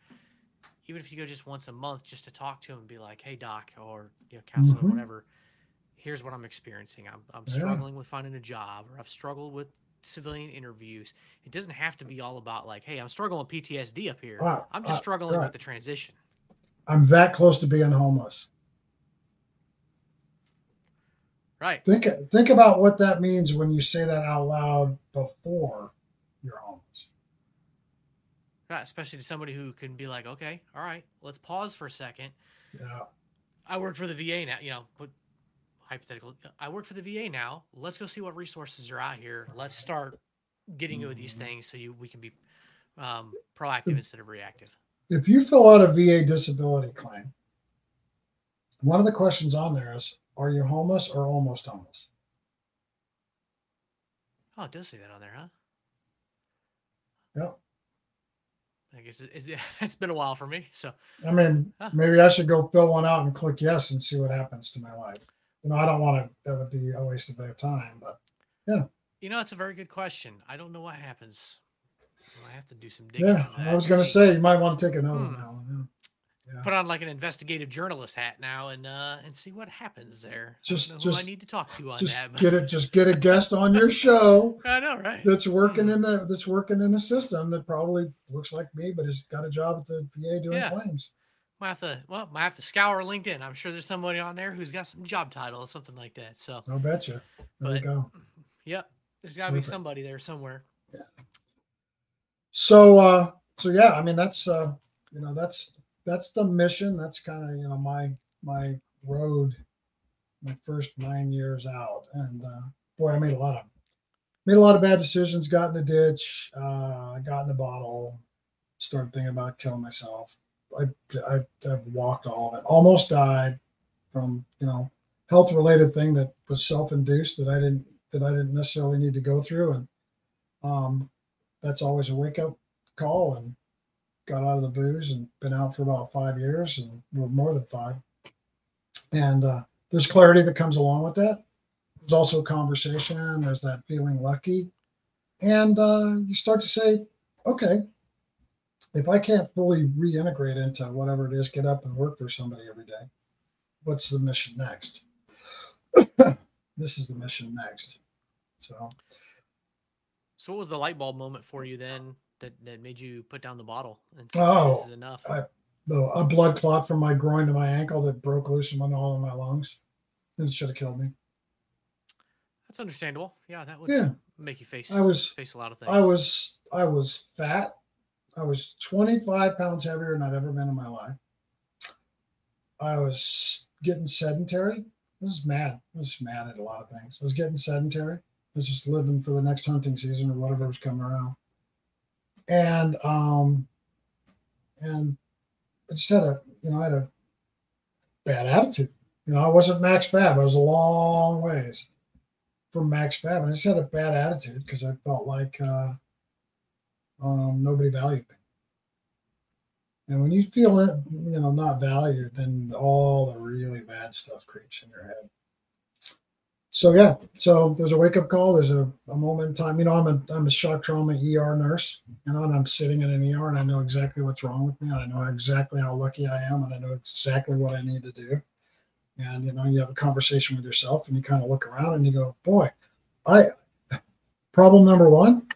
S1: even if you go just once a month just to talk to him and be like, hey, doc, or, you know, counselor,
S3: Mhm.
S1: whatever, here's what I'm experiencing. I'm, I'm
S3: Yeah.
S1: struggling with finding a job, or I've struggled with civilian interviews. It doesn't have to be all about like, hey, I'm struggling with PTSD up here.
S3: Ah,
S1: I'm just
S3: ah,
S1: struggling
S3: right.
S1: with the transition.
S3: I'm that close to being homeless.
S1: Right.
S3: Think think about what that means when you say that out loud before you're homeless.
S1: Right. Especially to somebody who can be like, okay, all right, let's pause for a second.
S3: Yeah.
S1: I work for the VA now, you know, but hypothetical, I work for the VA now. Let's go see what resources are out here. Let's start getting with these
S3: Mhm.
S1: things so you we can be um, proactive instead of reactive.
S3: If you fill out a VA disability claim, one of the questions on there is Are you homeless or almost homeless?
S1: Oh, it does say that on there, huh?
S3: Yep.
S1: I guess it, it, it's been a while for me. So,
S3: I mean,
S1: Huh.
S3: maybe I should go fill one out and click yes and see what happens to my life. You know, I don't want to, that would be a waste of their time, but yeah.
S1: you know, it's a very good question. I don't know what happens. I have to do some digging.
S3: yeah, I was going to say you might want to take a note
S1: Hmm.
S3: that. Yeah.
S1: put on like an investigative journalist hat now and uh and see what happens there. I
S3: Just-
S1: who
S3: just-
S1: I need to talk to on
S3: Just
S1: that. but-
S3: get it, just get a guest on your show
S1: I know, right?
S3: that's working
S1: Hmm.
S3: in the that's working in the system that probably looks like me, but has got a job at the VA doing
S1: Yeah.
S3: claims.
S1: Might have to well, might have to scour LinkedIn. I'm sure there's somebody on there who's got some job title or something like that. So
S3: I'll bet you. There you go.
S1: yep. There's gotta be somebody there somewhere.
S3: So uh so yeah, I mean that's uh you know that's that's the mission. That's kind of you know my my road, my first nine years out. And uh boy, I made a lot of made a lot of bad decisions, got in the ditch, uh got in the bottle, started thinking about killing myself. I I I've walked all of it. Almost died from, you know, health related thing that was self-induced that I didn't that I didn't necessarily need to go through. And um that's always a wake up call and got out of the booze and been out for about five years and well, more than five. And uh, there's clarity that comes along with that. There's also conversation. There's that feeling lucky. And uh, you start to say, okay, if I can't fully reintegrate into whatever it is, get up and work for somebody every day, what's the mission next? this is the mission next. So,
S1: So what was the light bulb moment for you then that, that made you put down the bottle and say,
S3: Oh,
S1: this is enough?
S3: I- the a blood clot from my groin to my ankle that broke loose and went all in my lungs. And it should have killed me.
S1: That's understandable. Yeah, that would
S3: Yeah.
S1: make you face
S3: I was-
S1: face a lot of things.
S3: I was I was fat. I was 25 pounds heavier than I'd ever been in my life. I was getting sedentary. I was mad. I was mad at a lot of things. I was getting sedentary. Was just living for the next hunting season or whatever was coming around. And um and I just had a you know, I had a bad attitude. You know, I wasn't max fab. I was a long ways from max fab. And I just had a bad attitude because I felt like uh um, nobody valued me. And when you feel it, you know, not valued, then all the really bad stuff creeps in your head. So yeah, so there's a wake up call. There's a, a moment in time. You know, I'm a I'm a shock trauma ER nurse. You know, and I'm sitting in an ER, and I know exactly what's wrong with me, and I know exactly how lucky I am, and I know exactly what I need to do. And you know, you have a conversation with yourself, and you kind of look around, and you go, "Boy, I." Problem number one,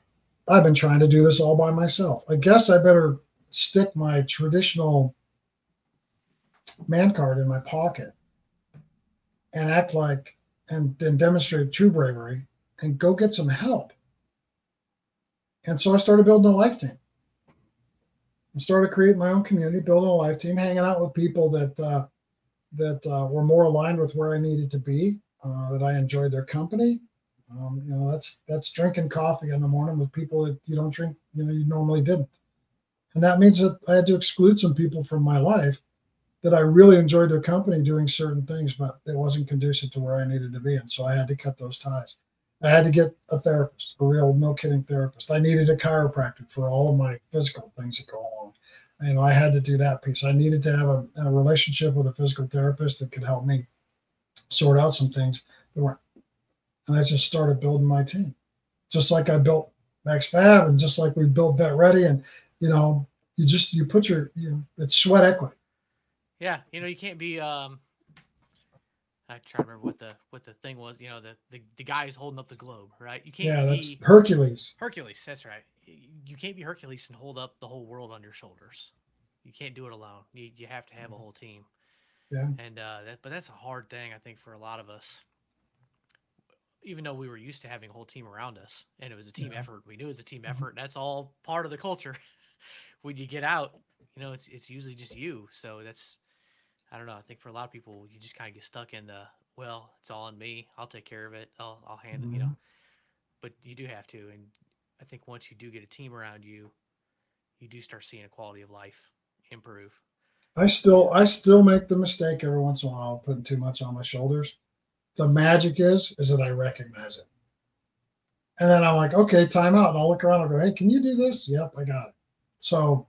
S3: I've been trying to do this all by myself. I guess I better stick my traditional man card in my pocket and act like and then demonstrate true bravery and go get some help. And so I started building a life team. I started creating my own community, building a life team, hanging out with people that uh, that uh, were more aligned with where I needed to be, uh, that I enjoyed their company. Um, you know, that's that's drinking coffee in the morning with people that you don't drink, you know, you normally didn't. And that means that I had to exclude some people from my life that I really enjoyed their company doing certain things, but it wasn't conducive to where I needed to be. And so I had to cut those ties. I had to get a therapist, a real no kidding therapist. I needed a chiropractor for all of my physical things that go along. You know, I had to do that piece. I needed to have a, a relationship with a physical therapist that could help me sort out some things that weren't. And I just started building my team, just like I built Max Fab, and just like we built Vet Ready, and you know, you just you put your you know, it's sweat equity
S1: yeah, you know, you can't be um I try to remember what the what the thing was, you know, the the, the guy who's holding up the globe, right? You can't
S3: Yeah,
S1: be
S3: that's Hercules.
S1: Hercules, that's right. You can't be Hercules and hold up the whole world on your shoulders. You can't do it alone. You you have to have a whole team.
S3: Yeah.
S1: And uh that but that's a hard thing I think for a lot of us. Even though we were used to having a whole team around us and it was a team
S3: Yeah.
S1: effort. We knew it was a team
S3: Mhm.
S1: effort. That's all part of the culture. when you get out, you know, it's it's usually just you. So that's I don't know. I think for a lot of people, you just kind of get stuck in the well, it's all on me. I'll take care of it. I'll I'll handle you know. Mm-hmm. But you do have to, and I think once you do get a team around you, you do start seeing a quality of life improve.
S3: I still I still make the mistake every once in a while putting too much on my shoulders. The magic is is that I recognize it. And then I'm like, okay, time out. And I'll look around and go, hey, can you do this? Yep, I got it. So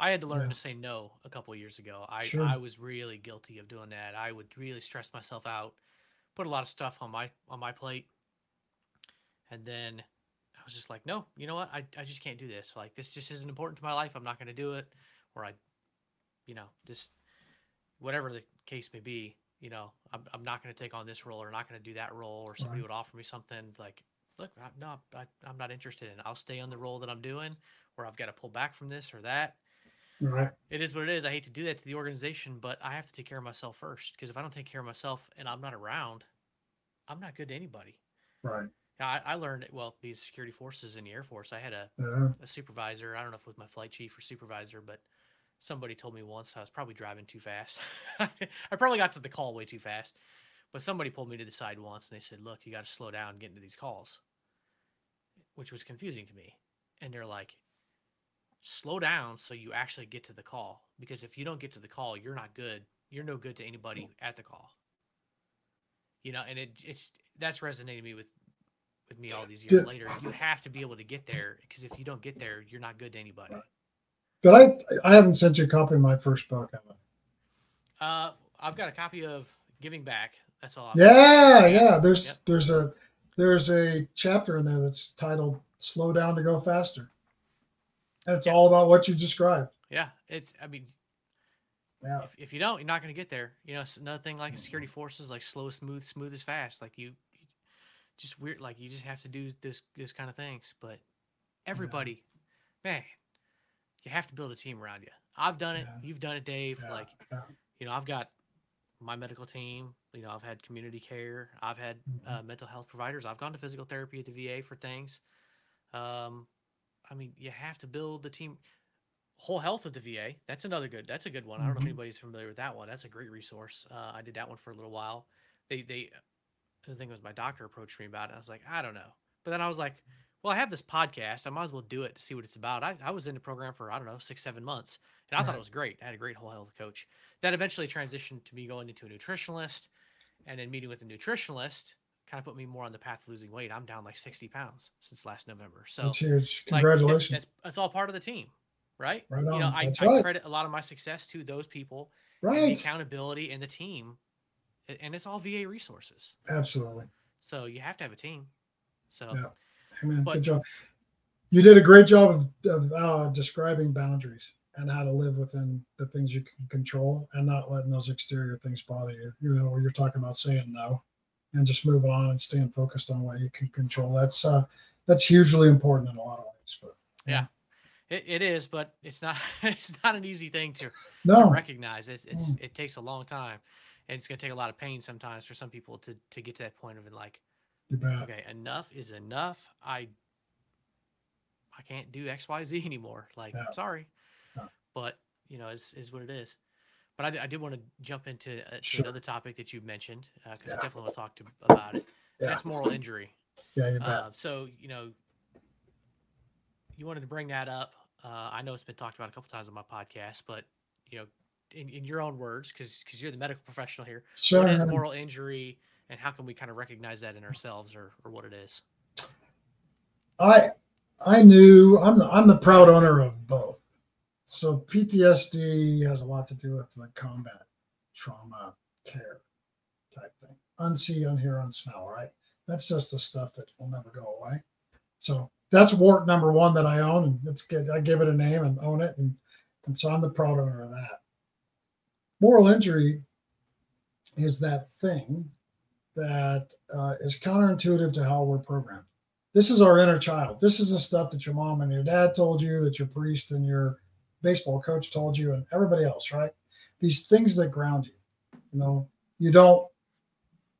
S1: I had to learn
S3: Yeah.
S1: to say no a couple of years ago. I
S3: Sure.
S1: I was really guilty of doing that. I would really stress myself out, put a lot of stuff on my on my plate, and then I was just like, no, you know what? I I just can't do this. Like this just isn't important to my life. I'm not going to do it, or I, you know, just whatever the case may be. You know, I'm I'm not going to take on this role or not going to do that role, or somebody
S3: Right.
S1: would offer me something like. Look, I, no, I, I'm not interested in. it. I'll stay on the role that I'm doing, or I've got to pull back from this or that
S3: right.
S1: it is what it is. I hate to do that to the organization, but I have to take care of myself first. Because if I don't take care of myself and I'm not around, I'm not good to anybody.
S3: Right.
S1: I, I learned well being security forces in the Air Force. I had a,
S3: Yeah.
S1: a supervisor. I don't know if it was my flight chief or supervisor, but somebody told me once I was probably driving too fast. I probably got to the call way too fast. But somebody pulled me to the side once and they said, "Look, you got to slow down and get into these calls," which was confusing to me. And they're like, slow down so you actually get to the call because if you don't get to the call you're not good you're no good to anybody at the call you know and it it's that's resonated me with with me all these years
S3: Did-
S1: later you have to be able to get there because if you don't get there you're not good to anybody
S3: But I I haven't sent you a copy of my first book. have I?
S1: uh i've got a copy of giving back that's all I've
S3: Yeah, yeah. There's
S1: Yep.
S3: there's a there's a chapter in there that's titled "Slow Down to Go Faster." It's
S1: Yeah.
S3: all about what you described.
S1: yeah it's i mean
S3: Yeah.
S1: if, if you don't you're not going to get there. You know it's another thing like security forces like slow smooth smooth is fast. Like you, you just weird like you just have to do this this kind of things. But everybody man you have to build a team around you. I've done it.
S3: Yeah.
S1: you've done it dave.
S3: Yeah,
S1: like
S3: yeah.
S1: you know i've got my medical team. You know i've had community care. I've had
S3: Mhm.
S1: uh, mental health providers. I've gone to physical therapy at the va for things. Um i mean you have to build the team. Whole health at the va that's another good that's a good one. I don't know if
S3: Mhm.
S1: anybody's familiar with that one. That's a great resource. Uh, i did that one for a little while. They they the thing was my doctor approached me about it i was like i don't know. But then i was like well i have this podcast. I might as well do it to see what it's about. I, I was in the program for i don't know six seven months and i thought it was great. I had a great whole health coach. That eventually transitioned to me going into a nutritionalist and then meeting with a nutritionalist kind of put me more on the path of losing weight i'm down like 60 pounds since last november so
S3: That's huge.
S1: like,
S3: Congratulations.
S1: that's that's all part of the team right
S3: Right
S1: you know
S3: on.
S1: I,
S3: That's
S1: I
S3: right.
S1: credit a lot of my success to those people and the
S3: right.
S1: accountability and the team and it's all va resources
S3: Absolutely.
S1: So you have to have a team. So,
S3: Yeah.
S1: But-
S3: Good job. You did a great job of, of uh, describing boundaries and how to live within the things you can control and not letting those exterior things bother you. You know, you're talking about saying no and just moving on and staying focused on what you can control. That's uh, that's hugely important in a lot of ways. But yeah,
S1: it, it is, but it's not it's not an easy thing to, to recognize. It's it's it takes a long time, and it's gonna take a lot of pain sometimes for some people to to get to that point of like, okay, enough is enough. I I can't do X Y Z anymore. Like,
S3: Yeah.
S1: sorry,
S3: Yeah.
S1: but you know, is is what it is. But I did want to jump into uh, to
S3: Sure.
S1: another topic that you mentioned because I
S3: Yeah.
S1: definitely want to talk to about it.
S3: Yeah.
S1: That's moral injury.
S3: Yeah, you.
S1: Uh, so you know, you wanted to bring that up. Uh, I know it's been talked about a couple times on my podcast, but you know, in, in your own words, because because you're the medical professional here,
S3: sure.
S1: what is moral injury, and how can we kind of recognize that in ourselves or or what it is?
S3: I I knew I'm the I'm the proud owner of both. So PTSD has a lot to do with the combat trauma care type thing. Unsee, unhear, unsmell, right? That's just the stuff that will never go away. So that's wart number one that I own, and it's good. I give it a name and own it, and and so I'm the proud owner of that. Moral injury is that thing that uh, is counterintuitive to how we're programmed this is our inner child. This is the stuff that your mom and your dad told you, that your priest and your baseball coach told you, and everybody else, right? These things that ground you. You know, you don't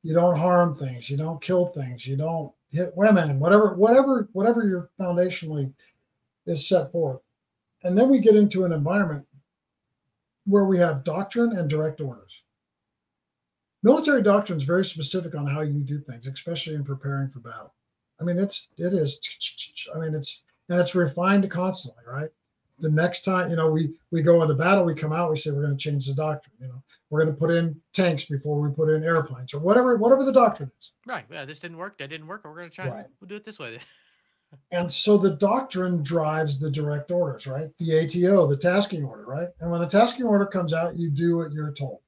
S3: you don't harm things, you don't kill things, you don't hit women, whatever, whatever, whatever your foundationally is set forth. And then we get into an environment where we have doctrine and direct orders. Military doctrine is very specific on how you do things, especially in preparing for battle. I mean, it's it is. I mean, it's and it's refined constantly, right? The next time, you know, we we go into battle, we come out, we say we're going to change the doctrine. You know, we're going to put in tanks before we put in airplanes or whatever whatever the doctrine is.
S1: Right. Yeah, this didn't work. That didn't work. We're gonna try.
S3: Right.
S1: We'll do it this way.
S3: And so the doctrine drives the direct orders, right? The ATO, the tasking order, right? And when the tasking order comes out, you do what you're told.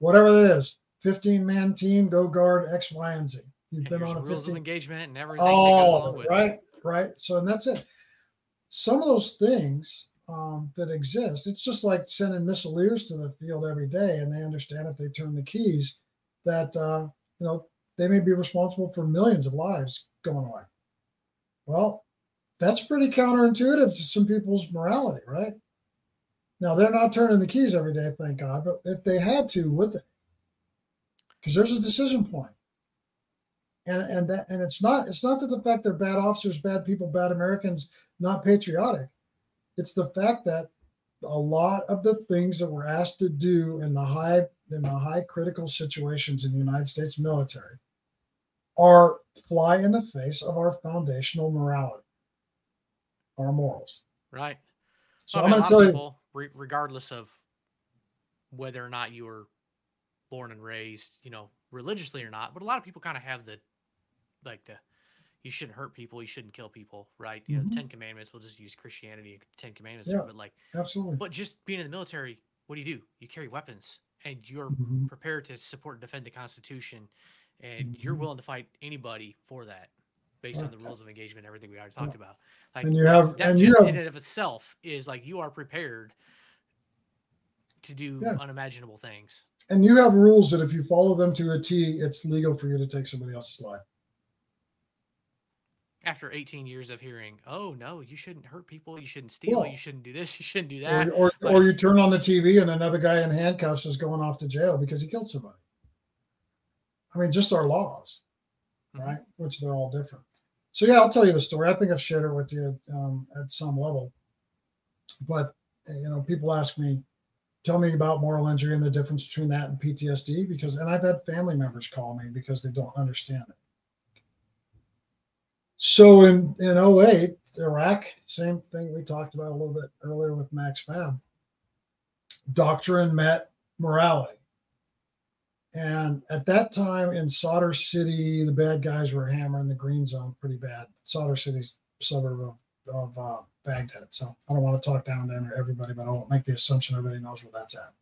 S3: Whatever that is, 15 man team, go guard X, Y, and Z. You've
S1: And
S3: been on a
S1: rules
S3: 15
S1: of engagement and everything. that goes
S3: all
S1: along with
S3: it,
S1: it.
S3: right right so and that's it some of those things um, that exist it's just like sending missileers to the field every day and they understand if they turn the keys that uh, you know they may be responsible for millions of lives going away. Well that's pretty counterintuitive to some people's morality right? Now they're not turning the keys every day thank god but if they had to would they? Because there's a decision point and and that and it's not it's not that the fact they're bad officers bad people bad americans not patriotic it's the fact that a lot of the things that we're asked to do in the high in the high critical situations in the united states military are fly in the face of our foundational morality our morals
S1: Right.
S3: so
S1: Well,
S3: i'm going to tell
S1: of
S3: you
S1: re- regardless of whether or not you were born and raised, you know, religiously or not, but a lot of people kind of have the, like the, you shouldn't hurt people, you shouldn't kill people, right? You know,
S3: Mhm.
S1: the Ten Commandments. We'll just use Christianity, Ten Commandments,
S3: Yeah.
S1: but like,
S3: absolutely
S1: but just being in the military, what do you do? You carry weapons, and you're
S3: Mhm.
S1: prepared to support and defend the Constitution, and you're
S3: Mhm.
S1: willing to fight anybody for that, based on the rules of engagement, everything we already talked about. Like,
S3: and you have
S1: that
S3: and you
S1: just
S3: have
S1: in and of itself is like you are prepared to do
S3: Yeah.
S1: unimaginable things.
S3: and you have rules that if you follow them to a t it's legal for you to take somebody else's life
S1: After 18 years of hearing, oh no, you shouldn't hurt people, you shouldn't steal,
S3: Well,
S1: you shouldn't do this, you shouldn't do that.
S3: or,
S1: but-
S3: or you turn on the TV and another guy in handcuffs is going off to jail because he killed somebody. I mean, just our laws,
S1: Mhm.
S3: right? Which they're all different. So yeah, I'll tell you the story. I think I've shared it with you um, at some level. But uh, you know, people ask me, tell me about moral injury and the difference between that and PTSD because, and I've had family members call me because they don't understand it. So in in 08, Iraq, same thing we talked about a little bit earlier with Max Fab. Doctrine met morality. And at that time in Sadr City, the bad guys were hammering the green zone pretty bad. Sadr City's suburb of, of uh, Baghdad. So I don't want to talk down to everybody, but I won't make the assumption everybody knows where that's at.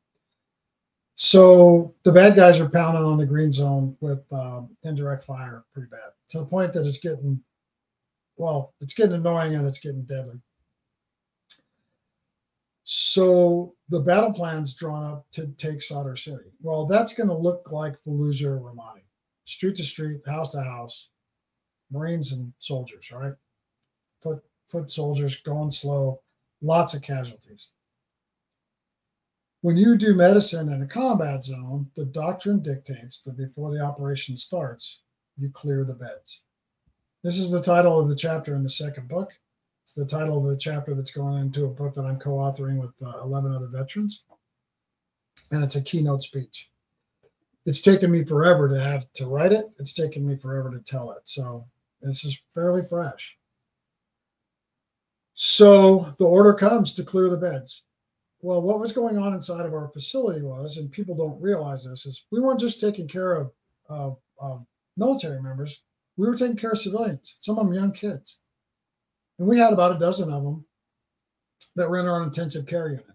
S3: So the bad guys are pounding on the green zone with um, indirect fire pretty bad to the point that it's getting, well, it's getting annoying and it's getting deadly. So the battle plan's drawn up to take Sadr City. Well, that's going to look like Fallujah or Ramadi, street to street, house to house, Marines and soldiers, right? Foot foot soldiers going slow, lots of casualties. When you do medicine in a combat zone, the doctrine dictates that before the operation starts, you clear the beds. This is the title of the chapter in the second book. It's the title of the chapter that's going into a book that I'm co authoring with uh, 11 other veterans. And it's a keynote speech. It's taken me forever to have to write it, it's taken me forever to tell it. So this is fairly fresh. So the order comes to clear the beds. Well, what was going on inside of our facility was, and people don't realize this, is we weren't just taking care of, of, of military members, we were taking care of civilians, some of them young kids. And we had about a dozen of them that were in our intensive care unit.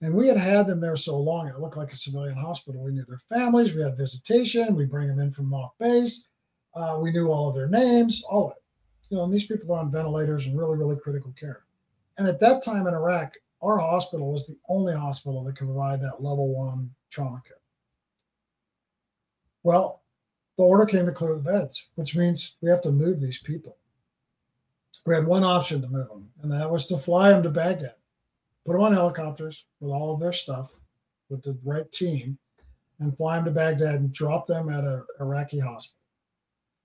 S3: And we had had them there so long, it looked like a civilian hospital. We knew their families, we had visitation, we bring them in from off base. Uh, we knew all of their names, all of it. You know, and these people are on ventilators and really, really critical care. And at that time in Iraq, our hospital was the only hospital that could provide that level one trauma care. Well, the order came to clear the beds, which means we have to move these people. We had one option to move them, and that was to fly them to Baghdad, put them on helicopters with all of their stuff, with the right team, and fly them to Baghdad and drop them at an Iraqi hospital.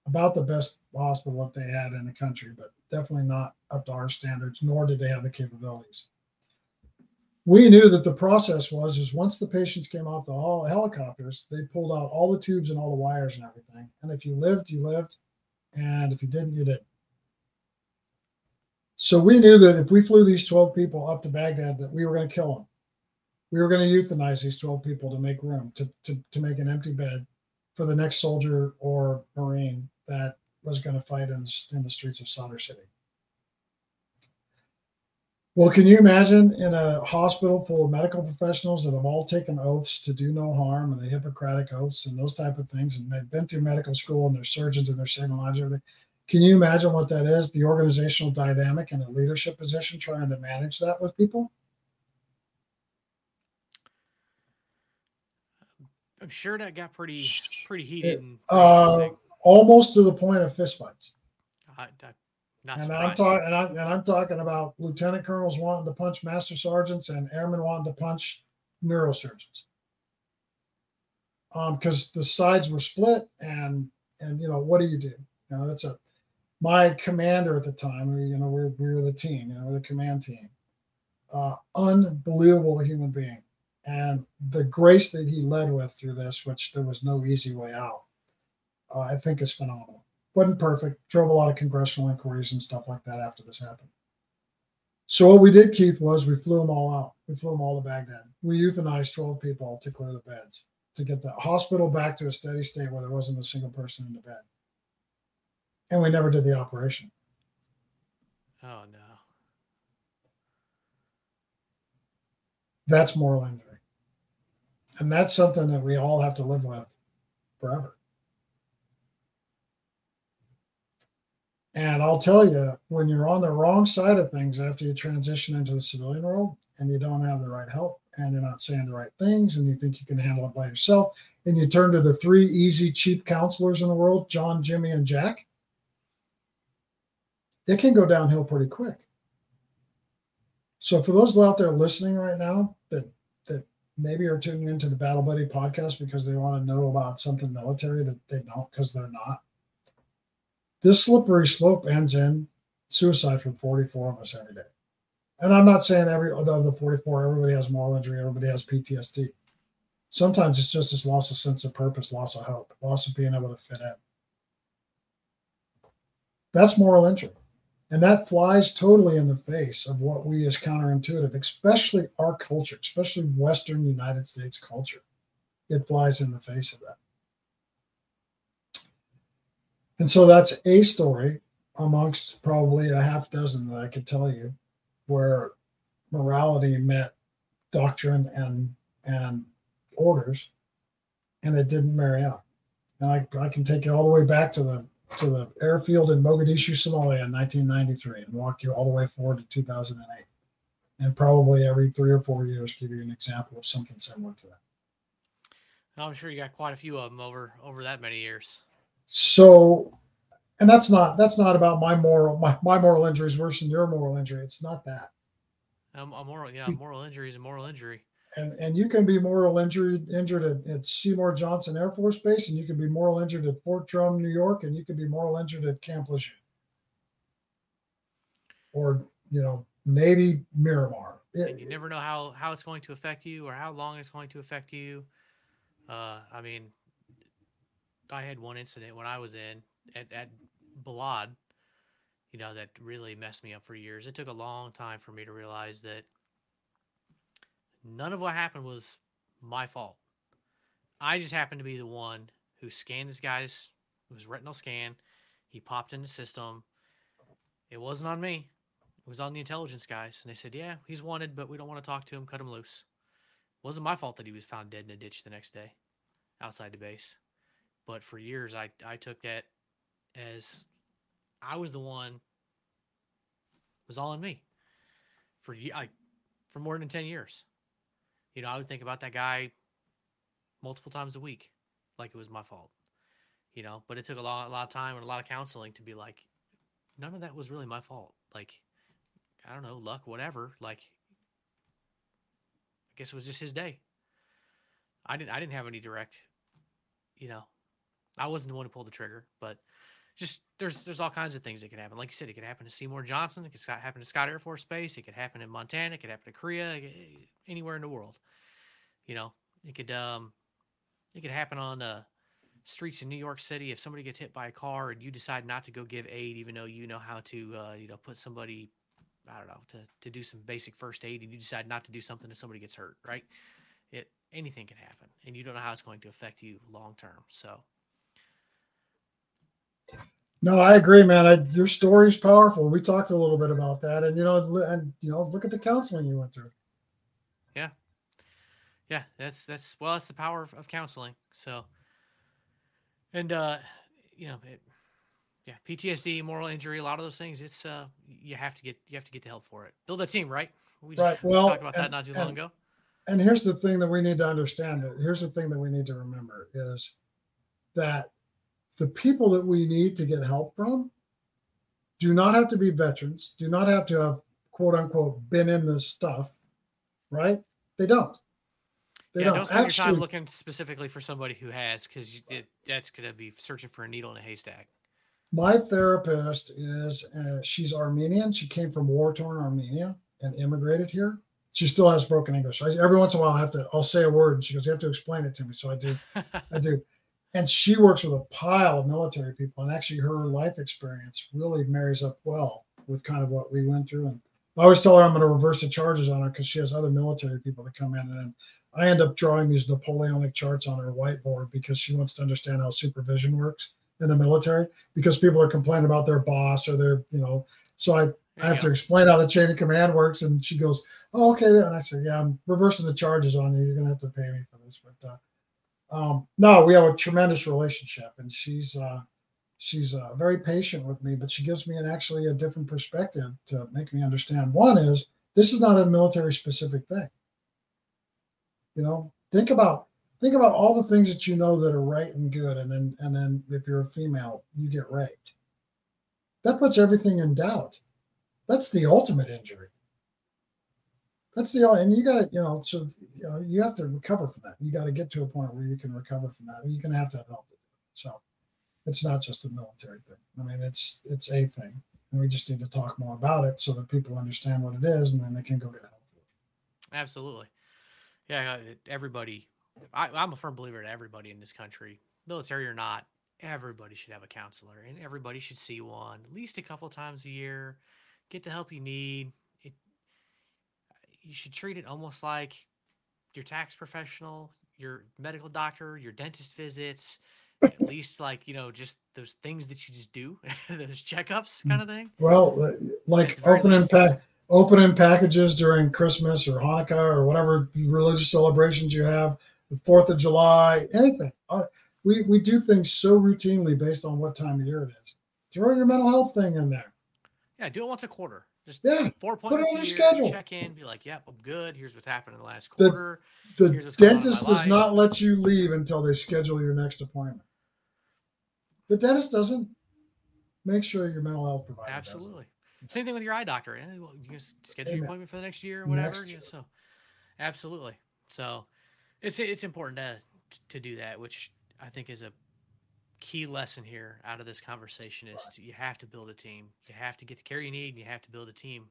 S3: About the best hospital that they had in the country, but definitely not up to our standards, nor did they have the capabilities we knew that the process was is once the patients came off the helicopters, they pulled out all the tubes and all the wires and everything. And if you lived, you lived, and if you didn't, you didn't. So we knew that if we flew these 12 people up to Baghdad, that we were going to kill them. We were going to euthanize these 12 people to make room to, to, to make an empty bed for the next soldier or Marine that was going to fight in, in the streets of Sadr City. Well, can you imagine in a hospital full of medical professionals that have all taken oaths to do no harm and the Hippocratic oaths and those type of things and they've been through medical school and they're surgeons and they're saving lives and everything? Can you imagine what that is? The organizational dynamic in a leadership position trying to manage that with people?
S1: I'm sure that got pretty pretty heated. It,
S3: uh, almost to the point of fistfights.
S1: I, I not
S3: and I'm talking and, I, and I'm talking about lieutenant colonels wanting to punch master sergeants and airmen wanting to punch neurosurgeons. Um, because the sides were split and and you know what do you do? You know that's a my commander at the time. You know we, we were the team. You know we're the command team. Uh, unbelievable human being, and the grace that he led with through this, which there was no easy way out, uh, I think is phenomenal wasn't perfect, drove a lot of congressional inquiries and stuff like that after this happened. So what we did, Keith, was we flew them all out. We flew them all to Baghdad. We euthanized 12 people to clear the beds, to get the hospital back to a steady state where there wasn't a single person in the bed. And we never did the operation.
S1: Oh no.
S3: That's moral injury. And that's something that we all have to live with forever. And I'll tell you, when you're on the wrong side of things after you transition into the civilian world and you don't have the right help and you're not saying the right things and you think you can handle it by yourself, and you turn to the three easy, cheap counselors in the world John, Jimmy, and Jack, it can go downhill pretty quick. So, for those out there listening right now that that maybe are tuning into the Battle Buddy podcast because they want to know about something military that they don't because they're not, this slippery slope ends in suicide from 44 of us every day. And I'm not saying every of the 44, everybody has moral injury, everybody has PTSD. Sometimes it's just this loss of sense of purpose, loss of hope, loss of being able to fit in. That's moral injury. And that flies totally in the face of what we as counterintuitive, especially our culture, especially Western United States culture. It flies in the face of that. And so that's a story amongst probably a half dozen that I could tell you where morality met doctrine and and orders, and it didn't marry up. And I, I can take you all the way back to the to the airfield in Mogadishu, Somalia in 1993, and walk you all the way forward to 2008, and probably every three or four years give you an example of something similar to that.
S1: I'm sure you got quite a few of them over over that many years.
S3: So, and that's not that's not about my moral my, my moral injury is worse than your moral injury. It's not that.
S1: Um, a moral, yeah, moral injury is a moral injury.
S3: And and you can be moral injured injured at, at Seymour Johnson Air Force Base, and you can be moral injured at Fort Drum, New York, and you can be moral injured at Camp Lejeune, or you know Navy Miramar.
S1: It, and you never know how how it's going to affect you or how long it's going to affect you. Uh, I mean, I had one incident when I was in at, at Balad, you know, that really messed me up for years. It took a long time for me to realize that none of what happened was my fault. I just happened to be the one who scanned this guy's it was retinal scan. He popped in the system. It wasn't on me. It was on the intelligence guys. And they said, Yeah, he's wanted, but we don't want to talk to him. Cut him loose. It wasn't my fault that he was found dead in a ditch the next day outside the base. But for years, I, I took that as I was the one was all in me for I, for more than 10 years. You know, I would think about that guy multiple times a week like it was my fault. You know, but it took a lot, a lot of time and a lot of counseling to be like, none of that was really my fault. Like, I don't know, luck, whatever. Like, I guess it was just his day. I didn't I didn't have any direct, you know, I wasn't the one who pulled the trigger, but just there's there's all kinds of things that can happen. Like you said, it could happen to Seymour Johnson. It could happen to Scott Air Force Base. It could happen in Montana. It could happen to Korea. anywhere in the world. You know, it could um, it could happen on the streets in New York City if somebody gets hit by a car and you decide not to go give aid, even though you know how to uh, you know put somebody I don't know to to do some basic first aid, and you decide not to do something if somebody gets hurt. Right? It anything can happen, and you don't know how it's going to affect you long term. So
S3: no, I agree, man. I, your story is powerful. We talked a little bit about that, and you know, and you know, look at the counseling you went through.
S1: Yeah, yeah, that's that's well, that's the power of, of counseling. So, and uh, you know, it, yeah, PTSD, moral injury, a lot of those things. It's uh, you have to get you have to get the help for it. Build a team, right?
S3: We just, right. Well,
S1: talked about and, that not too long
S3: and,
S1: ago.
S3: And here's the thing that we need to understand. That here's the thing that we need to remember is that the people that we need to get help from do not have to be veterans, do not have to have quote unquote been in this stuff, right? They don't.
S1: They yeah, don't, don't spend Actually, your time looking specifically for somebody who has, because that's going to be searching for a needle in a haystack.
S3: My therapist is uh, she's Armenian. She came from war torn Armenia and immigrated here. She still has broken English. I, every once in a while, I have to. I'll say a word, and she goes, "You have to explain it to me." So I do. I do and she works with a pile of military people and actually her life experience really marries up well with kind of what we went through and i always tell her i'm going to reverse the charges on her because she has other military people that come in and i end up drawing these napoleonic charts on her whiteboard because she wants to understand how supervision works in the military because people are complaining about their boss or their you know so i I have to explain how the chain of command works. And she goes, Oh, okay. And I said, Yeah, I'm reversing the charges on you. You're going to have to pay me for this. But uh, um, no, we have a tremendous relationship, and she's uh, she's uh, very patient with me, but she gives me an actually a different perspective to make me understand. One is this is not a military specific thing. You know, think about think about all the things that you know that are right and good, and then and then if you're a female, you get raped. That puts everything in doubt. That's the ultimate injury that's the only, and you got to you know so you know you have to recover from that. You got to get to a point where you can recover from that. You're going to have to have help. so it's not just a military thing. I mean it's it's a thing and we just need to talk more about it so that people understand what it is and then they can go get help
S1: absolutely. Yeah uh, everybody I, i'm a firm believer that everybody in this country military or not everybody should have a counselor and everybody should see one at least a couple times a year get the help you need you should treat it almost like your tax professional, your medical doctor, your dentist visits, at least like you know just those things that you just do, those checkups kind of thing.
S3: Well, uh, like opening pack opening packages during Christmas or Hanukkah or whatever religious celebrations you have, the Fourth of July, anything. Uh, we we do things so routinely based on what time of year it is. Throw your mental health thing in there.
S1: Yeah, do it once a quarter. Just
S3: Yeah,
S1: four
S3: put it on your schedule.
S1: Check in, be like, "Yep, I'm good. Here's what's happened in the last
S3: The-
S1: quarter."
S3: The
S1: Here's what's going on in my
S3: dentist does
S1: life.
S3: not let you leave until they schedule your next appointment. The dentist doesn't. Make sure your mental health provider.
S1: Absolutely. Same thing with your eye doctor. eh, You can schedule your appointment for the next year or whatever.
S3: Year.
S1: so, absolutely. So, it's it's important to to do that, which I think is a key lesson here out of this conversation is to, you have to build a team. You have to get the care you need, and you have to build a team.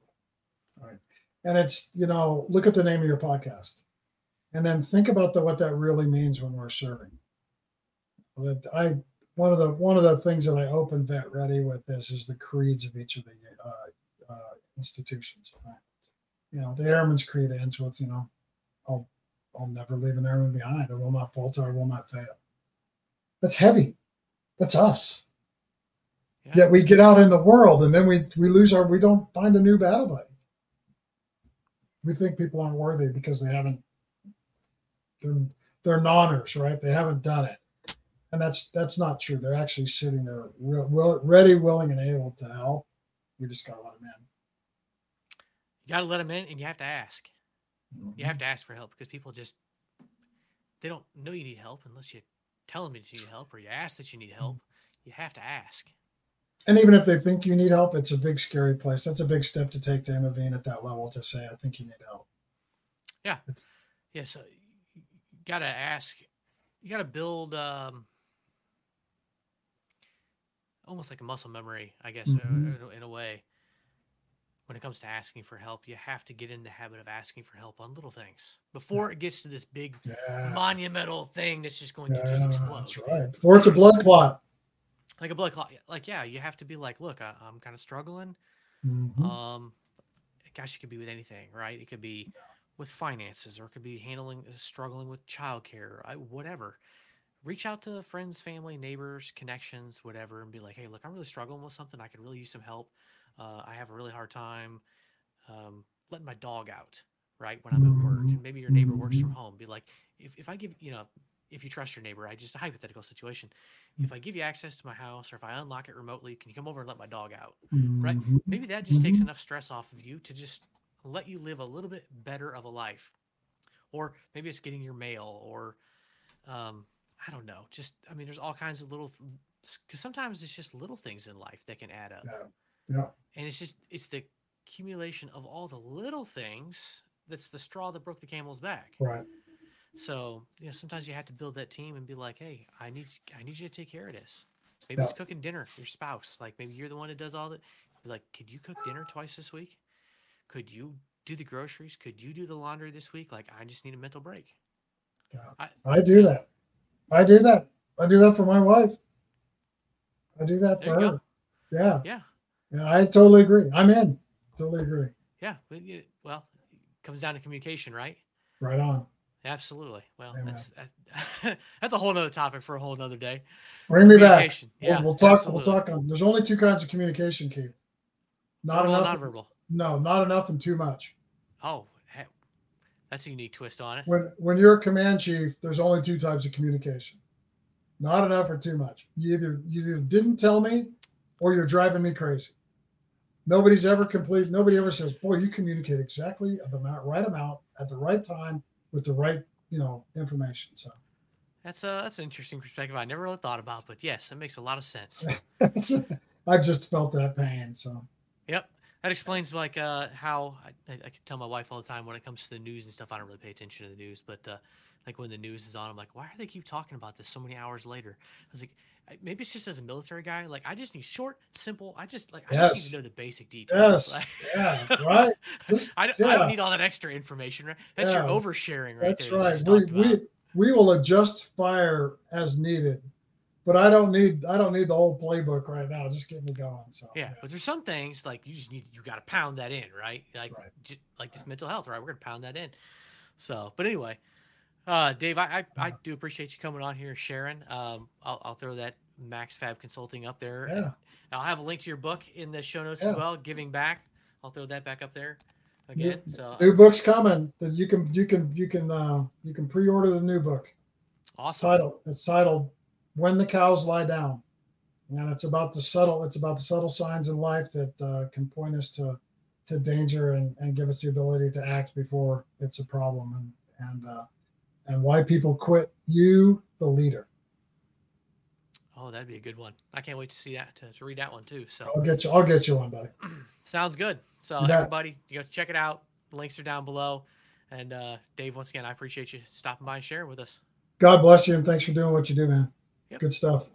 S3: Right, And it's you know look at the name of your podcast, and then think about the what that really means when we're serving. I one of the one of the things that I open Vet Ready with is is the creeds of each of the uh, uh, institutions. Right? You know, the Airman's Creed ends with you know, I'll I'll never leave an airman behind. I will not falter. I will not fail. That's heavy. That's us.
S1: Yeah.
S3: Yet we get out in the world and then we we lose our we don't find a new battle buddy. We think people aren't worthy because they haven't they're they're noners, right? They haven't done it. And that's that's not true. They're actually sitting there re- will, ready, willing, and able to help. We just gotta let them in.
S1: You got to let them in, and you have to ask.
S3: in.
S1: You mm-hmm. have to ask for help because people just they don't know you need help unless you tell them that you need help or you ask that you need help. You have to ask.
S3: And even if they think you need help, it's a big scary place. That's a big step to take to intervene at that level to say, I think you need help.
S1: Yeah.
S3: It's
S1: Yeah, so you got to ask. You got to build um, almost like a muscle memory, I guess,
S3: Mhm.
S1: in, in a way. When it comes to asking for help, you have to get in the habit of asking for help on little things before it gets to this big
S3: yeah.
S1: monumental thing that's just going to just explode.
S3: That's right. Before it's a blood clot.
S1: Like a blood clot. Like, yeah, you have to be like, look, I, I'm kind of struggling.
S3: Mhm.
S1: Um, gosh, it could be with anything, right? It could be with finances, or it could be handling, uh, struggling with childcare, I, whatever. Reach out to friends, family, neighbors, connections, whatever, and be like, hey, look, I'm really struggling with something. I could really use some help. Uh, I have a really hard time um, letting my dog out, right, when I'm at work. And maybe your neighbor works from home. Be like, if, if I give, you know, if you trust your neighbor, I just a hypothetical situation. If I give you access to my house, or if I unlock it remotely, can you come over and let my dog out? Right. Maybe that just takes enough stress off of you to just let you live a little bit better of a life or maybe it's getting your mail or um, i don't know just i mean there's all kinds of little because sometimes it's just little things in life that can add up
S3: Yeah. Yeah.
S1: and it's just it's the accumulation of all the little things that's the straw that broke the camel's back
S3: Right.
S1: so you know sometimes you have to build that team and be like hey i need i need you to take care of this maybe it's cooking dinner your spouse like maybe you're the one that does all that be like could you cook dinner twice this week could you do the groceries could you do the laundry this week like i just need a mental break
S3: Yeah.
S1: I-
S3: I do that. I do that. I do that for my wife. I do that for her.
S1: go.
S3: Yeah.
S1: yeah
S3: Yeah. I totally agree. I'm in. Totally agree.
S1: yeah well it comes down to communication right
S3: Right on.
S1: absolutely well
S3: Amen.
S1: that's that's a whole nother topic for a whole nother day
S3: Bring me back.
S1: Communication,
S3: We'll,
S1: yeah,
S3: we'll talk.
S1: absolutely.
S3: We'll talk on. There's only two kinds of communication, Keith. Not
S1: Verbal
S3: enough.
S1: nonverbal
S3: No, not enough and too much.
S1: oh that's a unique twist on it
S3: When when you're a command chief, there's only two types of communication. Not enough or too much. You either you either didn't tell me, or you're driving me crazy. Nobody's ever complete. Nobody ever says, "Boy, you communicate exactly the amount, right amount at the right time with the right you know information." So
S1: That's a that's an interesting perspective I never really thought about, but yes, it makes a lot of sense.
S3: I've just felt that pain. So
S1: yep, that explains like uh, how I, I, tell my wife all the time when it comes to the news and stuff. I don't really pay attention to the news, but uh, like when the news is on, I'm like, why do they keep talking about this so many hours later? I was like, maybe it's just as a military guy, like I just need short, simple. I just like I just need
S3: Yes.
S1: to know the basic details.
S3: yes,
S1: Like-
S3: yeah, right. Just
S1: I, don't, I don't need all that extra information. Right? That's your oversharing, right
S3: That's
S1: there.
S3: right. We, we we will adjust fire as needed, but I don't need I don't need the whole playbook right now. Just get me going. So
S1: Yeah, but there's some things like you just need you got to pound that in, right? Like
S3: Right.
S1: just like this mental health, right? We're gonna pound that in. So, but anyway, uh, Dave, I I, I do appreciate you coming on here, Sharon. Um, I'll I'll throw that Max Fab Consulting up there.
S3: yeah,
S1: I'll have a link to your book in the show notes
S3: Yeah.
S1: as well. Giving back, I'll throw that back up there again. So
S3: New book's coming. That you can you can you can uh you can pre-order the new book. It's
S1: awesome.
S3: titled it's titled When the Cows Lie Down. And it's about the subtle it's about the subtle signs in life that uh, can point us to to danger and, and give us the ability to act before it's a problem and and uh, and why people quit you the leader.
S1: Oh, that'd be a good one. I can't wait to see that to, to read that one too. So
S3: I'll get you I'll get you one, buddy.
S1: sounds good. So
S3: You
S1: everybody, you go check it out. Links are down below. And uh, Dave, once again, I appreciate you stopping by and sharing with us.
S3: God bless you and thanks for doing what you do, man.
S1: Yep.
S3: Good stuff.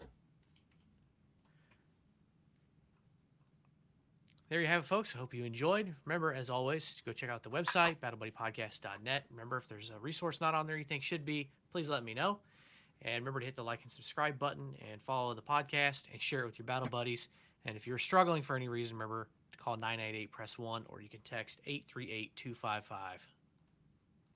S1: There you have it, folks. I hope you enjoyed. Remember, as always, go check out the website, battlebuddypodcast.net. Remember, if there's a resource not on there you think should be, please let me know. And remember to hit the like and subscribe button and follow the podcast and share it with your battle buddies. And if you're struggling for any reason, remember to call 988 press 1 or you can text 838 255.